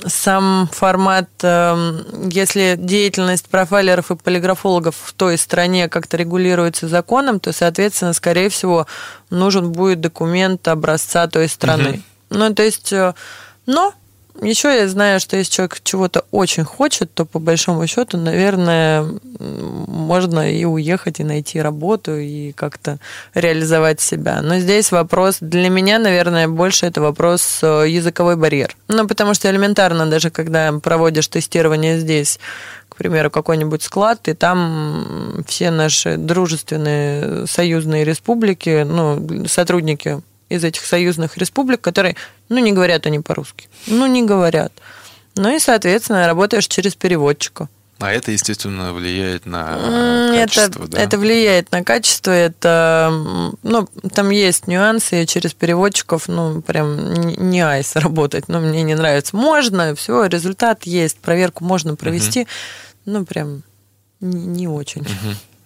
Speaker 1: Сам формат, э, если деятельность профайлеров и полиграфологов в той стране как-то регулируется законом, то, соответственно, скорее всего, нужен будет документ образца той страны. Ну, то есть, э, но еще я знаю, что если человек чего-то очень хочет, то по большому счету, наверное, можно и уехать, и найти работу, и как-то реализовать себя. Но здесь вопрос, для меня, наверное, больше это вопрос э, языковой барьер. Ну, потому что элементарно, даже когда проводишь тестирование здесь, к примеру, какой-нибудь склад, и там все наши дружественные союзные республики, ну, сотрудники из этих союзных республик, которые, ну, не говорят они по-русски. Ну, не говорят. Ну и, соответственно, работаешь через переводчика.
Speaker 3: А это, естественно, влияет на качество,
Speaker 1: это,
Speaker 3: да?
Speaker 1: это влияет на качество, это, ну, там есть нюансы, и через переводчиков, ну, прям не айс работать, ну, мне не нравится. Можно, все, результат есть, проверку можно провести, ну, прям не, не очень.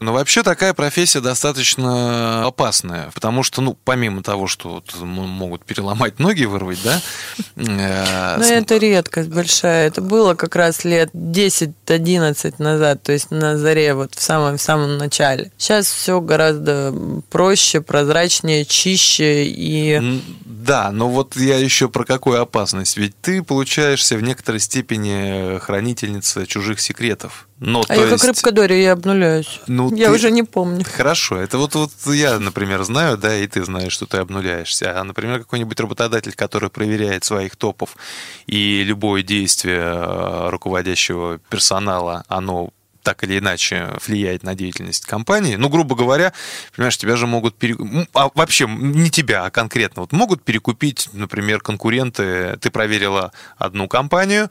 Speaker 3: Ну, вообще такая профессия достаточно опасная, потому что, ну, помимо того, что могут переломать ноги, вырвать, да? [LAUGHS] э,
Speaker 1: Но
Speaker 3: с-
Speaker 1: это редкость большая. Это было как раз лет 10-11 назад, то есть на заре, вот в самом, в самом начале. Сейчас все гораздо проще, прозрачнее, чище и...
Speaker 3: Да, но вот я еще про какую опасность. Ведь ты получаешься в некоторой степени хранительница чужих секретов. Но,
Speaker 1: а я есть... как рыбка Дори, я обнуляюсь. Ну, я ты... уже не помню.
Speaker 3: Хорошо, это вот, вот я, например, знаю, да, и ты знаешь, что ты обнуляешься. А, например, какой-нибудь работодатель, который проверяет своих топов, и любое действие э, руководящего персонала, оно так или иначе влияет на деятельность компании. Ну, грубо говоря, понимаешь, тебя же могут пере... а вообще не тебя, а конкретно вот могут перекупить, например, конкуренты. Ты проверила одну компанию,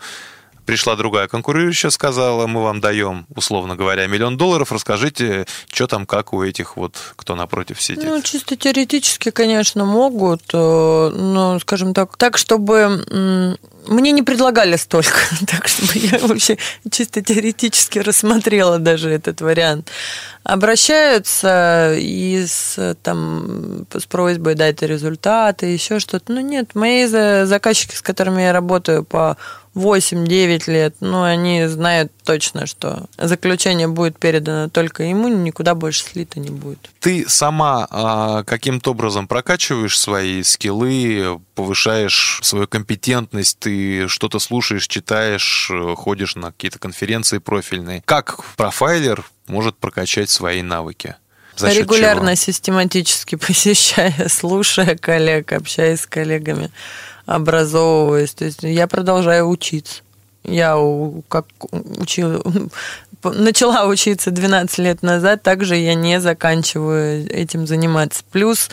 Speaker 3: пришла другая конкурирующая, сказала, мы вам даем, условно говоря, миллион долларов, расскажите, что там, как у этих вот, кто напротив сидит.
Speaker 1: Ну, чисто теоретически, конечно, могут, э, но, скажем так, так, чтобы мне не предлагали столько, [LAUGHS] так чтобы я вообще чисто теоретически рассмотрела даже этот вариант. Обращаются и с, там, с просьбой дать результаты, еще что-то. Ну нет, мои заказчики, с которыми я работаю по 8-9 лет, ну, они знают точно, что заключение будет передано только ему, никуда больше слито не будет.
Speaker 3: Ты сама а, каким-то образом прокачиваешь свои скиллы, повышаешь свою компетентность, ты что-то слушаешь, читаешь, ходишь на какие-то конференции профильные. Как профайлер может прокачать свои навыки?
Speaker 1: За Регулярно, чего? систематически [LAUGHS] посещая, слушая коллег, общаясь с коллегами образовываюсь. То есть я продолжаю учиться. Я как учила, [LAUGHS] начала учиться 12 лет назад, также я не заканчиваю этим заниматься. Плюс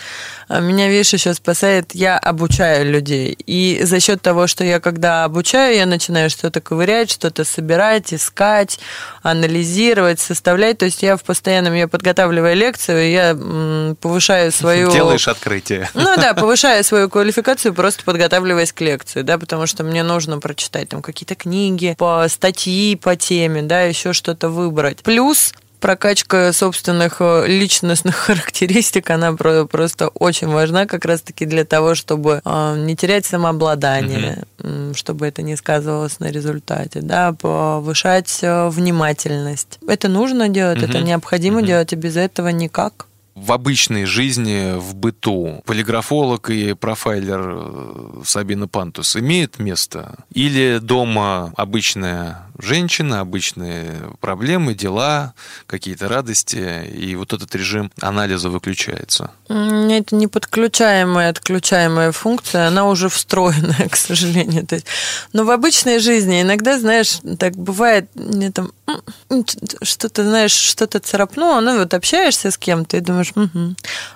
Speaker 1: а, меня, видишь, еще спасает, я обучаю людей. И за счет того, что я когда обучаю, я начинаю что-то ковырять, что-то собирать, искать, анализировать, составлять. То есть я в постоянном, я подготавливаю лекцию, я повышаю [LAUGHS] свою...
Speaker 3: Делаешь открытие.
Speaker 1: Ну да, [LAUGHS] повышаю свою квалификацию, просто подготавливаясь к лекции, да, потому что мне нужно прочитать там какие-то книги, по статьи по теме, да, еще что-то выбрать. Плюс прокачка собственных э, личностных [LAUGHS] характеристик, она просто очень важна как раз-таки для того, чтобы э, не терять самообладание, угу. чтобы это не сказывалось на результате, да, повышать э, внимательность. Это нужно делать, угу. это необходимо угу. делать, и без этого никак
Speaker 3: в обычной жизни, в быту, полиграфолог и профайлер Сабина Пантус имеет место? Или дома обычная женщина, обычные проблемы, дела, какие-то радости, и вот этот режим анализа выключается?
Speaker 1: Это не подключаемая, отключаемая функция, она уже встроенная, [LAUGHS] к сожалению. То есть, но в обычной жизни иногда, знаешь, так бывает, мне там что-то, знаешь, что-то царапнуло, ну вот общаешься с кем-то и думаешь, угу,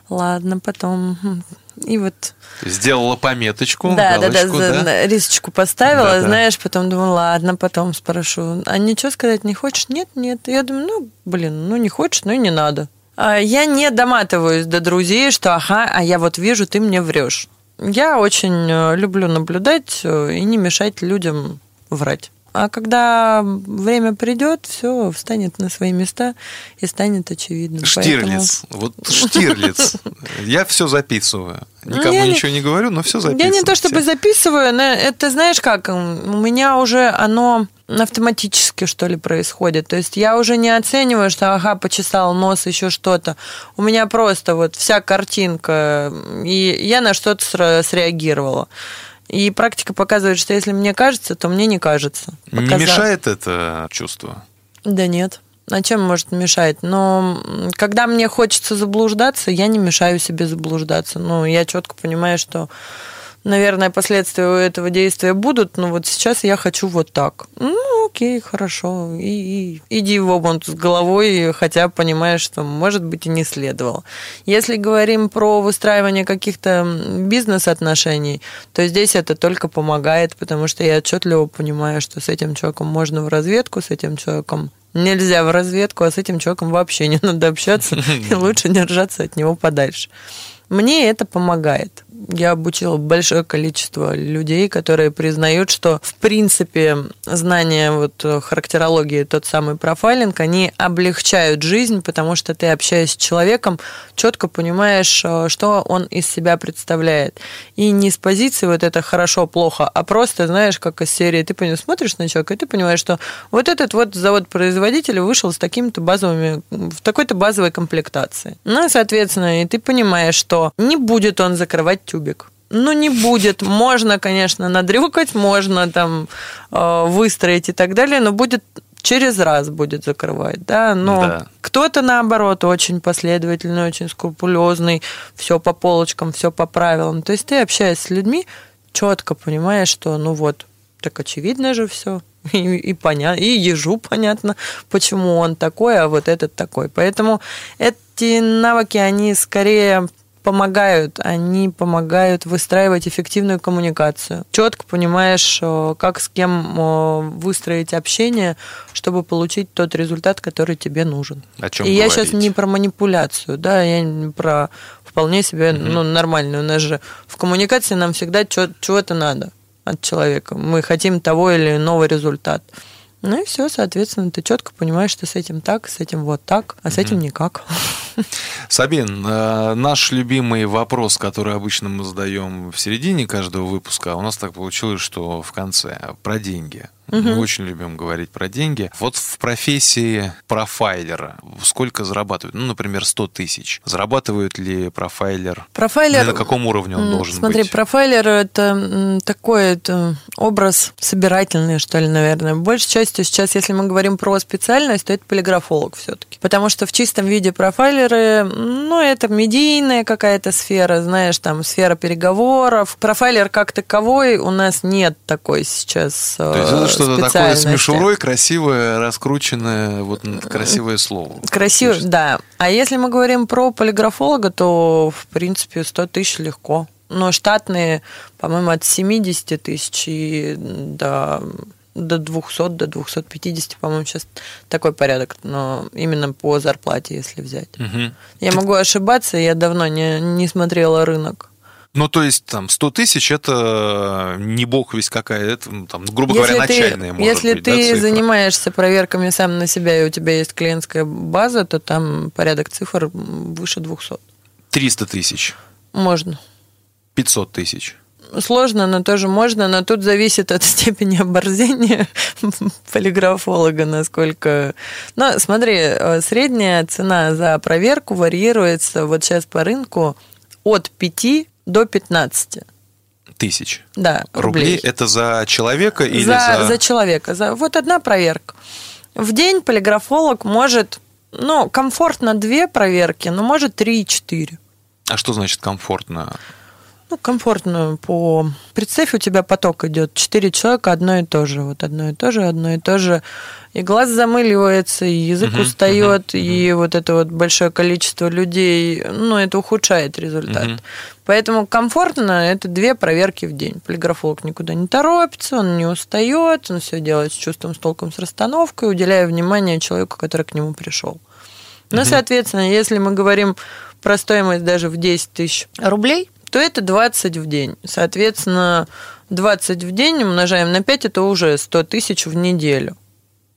Speaker 1: ладно, потом и вот...
Speaker 3: Сделала пометочку,
Speaker 1: да, галочку, да, да, да, рисочку поставила, да, знаешь, да. потом думаю, ладно, потом спрошу. А ничего сказать не хочешь? Нет, нет. Я думаю, ну, блин, ну не хочешь, ну и не надо. А я не доматываюсь до друзей, что ага, а я вот вижу, ты мне врешь. Я очень э, люблю наблюдать э, и не мешать людям врать. А когда время придет, все встанет на свои места и станет очевидным.
Speaker 3: Штирлиц. Поэтому... Вот Штирлиц. [LAUGHS] Я все записываю. Никому я ничего не... не говорю, но все записываю.
Speaker 1: Я не то чтобы записываю, но это знаешь как, у меня уже оно автоматически, что ли, происходит. То есть я уже не оцениваю, что ага, почесал нос, еще что-то. У меня просто вот вся картинка, и я на что-то среагировала. И практика показывает, что если мне кажется, то мне не кажется.
Speaker 3: Показав... Не мешает это чувство?
Speaker 1: Да нет. А чем может мешать? Но когда мне хочется заблуждаться, я не мешаю себе заблуждаться. Ну, я четко понимаю, что наверное, последствия у этого действия будут, но вот сейчас я хочу вот так. Ну, окей, хорошо. И, и иди в омут с головой, хотя понимаешь, что, может быть, и не следовало. Если говорим про выстраивание каких-то бизнес-отношений, то здесь это только помогает, потому что я отчетливо понимаю, что с этим человеком можно в разведку, с этим человеком нельзя в разведку, а с этим человеком вообще не надо общаться, [LAUGHS] и лучше держаться от него подальше. Мне это помогает я обучила большое количество людей, которые признают, что в принципе знания вот характерологии, тот самый профайлинг, они облегчают жизнь, потому что ты общаясь с человеком, четко понимаешь, э, что он из себя представляет. И не с позиции вот это хорошо, плохо, а просто, знаешь, как из серии, ты понимаешь, смотришь на человека, и ты понимаешь, что вот этот вот завод-производитель вышел с такими-то базовыми, в такой-то базовой комплектации. Ну, соответственно, и ты понимаешь, что не будет он закрывать тюбик. ну, не будет. Можно, конечно, надрюкать, можно там э, выстроить и так далее, но будет через раз будет закрывать, да, но
Speaker 3: Да.
Speaker 1: кто-то, наоборот, очень последовательный, очень скрупулезный, все по полочкам, все по правилам. То есть ты общаешься с людьми, четко понимаешь, что, ну вот, так очевидно же все. [LAUGHS] И, и понятно, и ежу понятно, почему он такой, а вот этот такой. Поэтому эти навыки, они скорее помогают, они помогают выстраивать эффективную коммуникацию. Четко понимаешь, э, как с кем э, выстроить общение, чтобы получить тот результат, который тебе нужен.
Speaker 3: О чем
Speaker 1: И я
Speaker 3: говорить?
Speaker 1: сейчас не про манипуляцию, да, я не про вполне себе ну, нормальную. У нас же в коммуникации нам всегда чего-то надо от человека. Мы хотим того или иного результата. Ну и все, соответственно, ты четко понимаешь, что с этим так, с этим вот так, а с этим никак. [LAUGHS]
Speaker 3: Сабин, э, наш любимый вопрос, который обычно мы задаем в середине каждого выпуска, а у нас так получилось, что в конце, про деньги. Мы очень любим говорить про деньги. Вот в профессии профайлера сколько зарабатывают? Ну, например, 100 тысяч. Зарабатывает ли профайлер?
Speaker 1: Профайлер...
Speaker 3: На каком уровне он должен
Speaker 1: Смотри,
Speaker 3: быть?
Speaker 1: профайлер это такой это образ собирательный, что ли, наверное. Большей частью сейчас, если мы говорим про специальность, то это полиграфолог все-таки. Потому что в чистом виде профайлеры, ну, это медийная какая-то сфера, знаешь, там, сфера переговоров. Профайлер как таковой у нас нет такой сейчас
Speaker 3: То есть что-то такое с мишурой, красивое, раскрученное, вот красивое слово.
Speaker 1: Красиво, да. А если мы говорим про полиграфолога, то, в принципе, 100 тысяч легко. Но штатные, по-моему, от 70 тысяч и до, до 200, до 250, по-моему, сейчас такой порядок. Но именно по зарплате, если взять.
Speaker 3: Мгм.
Speaker 1: Я могу ошибаться, я давно не, не смотрела рынок.
Speaker 3: Ну, то есть, там, 100 тысяч это не бог весь какая, это, ну, там, грубо говоря,
Speaker 1: ты,
Speaker 3: начальная может
Speaker 1: если
Speaker 3: быть, да,
Speaker 1: ты
Speaker 3: цифра?
Speaker 1: занимаешься проверками сам на себя, и у тебя есть клиентская база, то там порядок цифр выше 200.
Speaker 3: 300 тысяч,
Speaker 1: Можно.
Speaker 3: 500 тысяч.
Speaker 1: Сложно, но тоже можно, но тут зависит от степени оборзения [LAUGHS] полиграфолога, насколько... Ну, смотри, э, средняя цена за проверку варьируется вот сейчас по рынку от 5 до 15.
Speaker 3: Тысяч.
Speaker 1: Да,
Speaker 3: Рублей
Speaker 1: рублей.
Speaker 3: это за человека или
Speaker 1: за,
Speaker 3: за...
Speaker 1: за человека. За... Вот одна проверка. В день полиграфолог может, ну, комфортно две проверки, но может 3-4.
Speaker 3: А что значит комфортно?
Speaker 1: Ну, комфортно по... Представь, у тебя поток идет. Четыре человека, одно и то же. Вот одно и то же, одно и то же. И глаз замыливается, и язык
Speaker 3: Мгм,
Speaker 1: устает,
Speaker 3: мгм,
Speaker 1: и вот это вот большое количество людей, ну, это ухудшает результат.
Speaker 3: Мгм.
Speaker 1: Поэтому комфортно это две проверки в день. Полиграфолог никуда не торопится, он не устает, он все делает с чувством, с толком, с расстановкой, уделяя внимание человеку, который к нему пришел. Ну, соответственно, если мы говорим про стоимость даже в 10 тысяч рублей, то это 20 в день. Соответственно, 20 в день умножаем на 5, это уже 100 тысяч в неделю.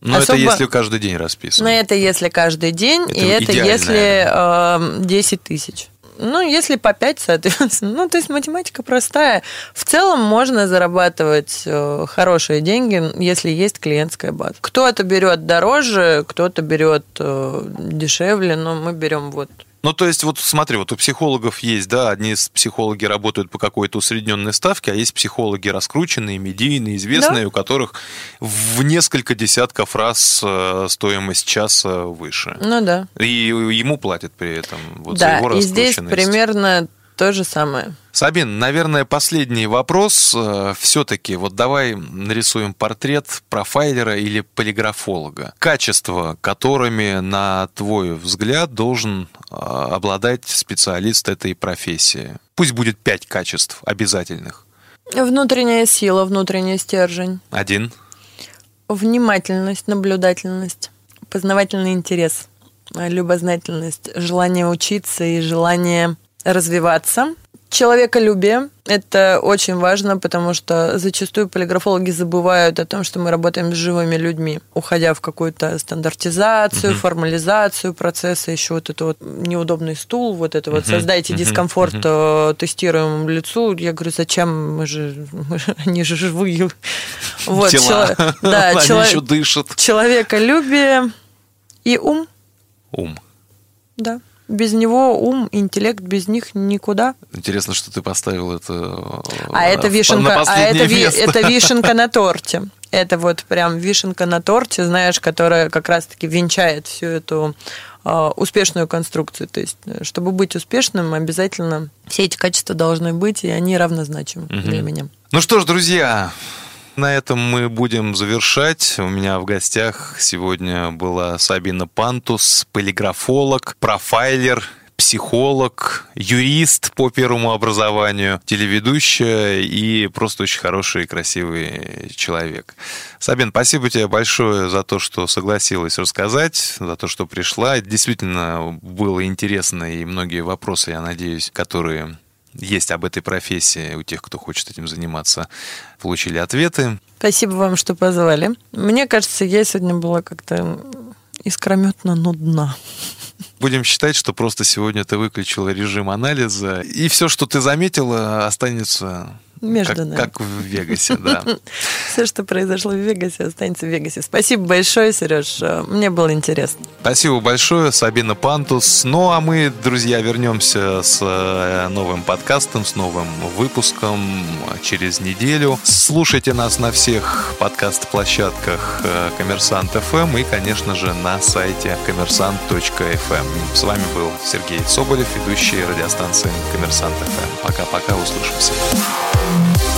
Speaker 3: Ну, это
Speaker 1: Особо-
Speaker 3: если каждый день расписан.
Speaker 1: Но это если каждый день,
Speaker 3: Это
Speaker 1: и это если э, 10 тысяч. Ну, если по 5, соответственно. [LAUGHS] Ну, то есть математика простая. В целом можно зарабатывать э, хорошие деньги, если есть клиентская база. Кто-то берет дороже, кто-то берет э, дешевле, но мы берем вот
Speaker 3: Ну, то есть, вот смотри, вот у психологов есть, да, одни психологи работают по какой-то усредненной ставке, а есть психологи раскрученные, медийные, известные, у которых в несколько десятков раз э, стоимость часа выше.
Speaker 1: Ну да.
Speaker 3: И ему платят при этом вот за
Speaker 1: да,
Speaker 3: его
Speaker 1: и здесь
Speaker 3: раскрученность.
Speaker 1: примерно то же самое.
Speaker 3: Сабин, наверное, последний вопрос. Все-таки вот давай нарисуем портрет профайлера или полиграфолога. Качества, которыми, на твой взгляд, должен э, обладать специалист этой профессии. Пусть будет пять качеств обязательных.
Speaker 1: Внутренняя сила, внутренний стержень,
Speaker 3: Один.
Speaker 1: внимательность, наблюдательность, познавательный интерес, э, любознательность, желание учиться и желание развиваться. Человеколюбие – это очень важно, потому что зачастую полиграфологи забывают о том, что мы работаем с живыми людьми, уходя в какую-то стандартизацию, формализацию процесса, еще вот это вот неудобный стул, вот это вот
Speaker 3: Мгм,
Speaker 1: создайте
Speaker 3: мгм,
Speaker 1: дискомфорт
Speaker 3: мгм.
Speaker 1: э, тестируемому лицу. Я говорю, зачем? Мы же, мы же- они же живые. [LAUGHS] Вот,
Speaker 3: Тела.
Speaker 1: чело- да, [LAUGHS]
Speaker 3: Они
Speaker 1: чело-
Speaker 3: еще дышат.
Speaker 1: человеколюбие и ум,
Speaker 3: Ум.
Speaker 1: да. Без него ум, интеллект, без них никуда.
Speaker 3: Интересно, что ты поставил это
Speaker 1: А это вишенка, а это, ви, это [LAUGHS] вишенка на торте. Это вот прям вишенка на торте, знаешь, которая как раз-таки венчает всю эту э, успешную конструкцию. То есть, э, чтобы быть успешным, обязательно все эти качества должны быть, и они равнозначимы угу. для меня.
Speaker 3: Ну что ж, друзья, на этом мы будем завершать. У меня в гостях сегодня была Сабина Пантус, полиграфолог, профайлер, психолог, юрист по первому образованию, телеведущая и просто очень хороший и красивый человек. Сабин, спасибо тебе большое за то, что согласилась рассказать, за то, что пришла. действительно было интересно, и многие вопросы, я надеюсь, которые есть об этой профессии у тех, кто хочет этим заниматься, получили ответы.
Speaker 1: Спасибо вам, что позвали. Мне кажется, я сегодня была как-то искрометно нудна.
Speaker 3: Будем считать, что просто сегодня ты выключила режим анализа, и все, что ты заметила, останется
Speaker 1: между
Speaker 3: как,
Speaker 1: нами.
Speaker 3: Как в Вегасе, да. [LAUGHS]
Speaker 1: Все, что произошло в Вегасе, останется в Вегасе. Спасибо большое, Сереж. Мне было интересно.
Speaker 3: Спасибо большое, Сабина Пантус. Ну, а мы, друзья, вернемся с э, новым подкастом, с новым выпуском через неделю. Слушайте нас на всех подкаст-площадках э, Коммерсант ФМ и, конечно же, на сайте коммерсант.фм. С вами был Сергей Соболев, ведущий радиостанции Коммерсант ФМ. Пока-пока, услышимся.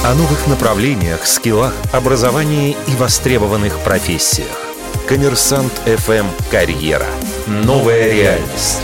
Speaker 2: О новых направлениях, скиллах, образовании и востребованных профессиях. Коммерсант FM «Карьера». Новая реальность.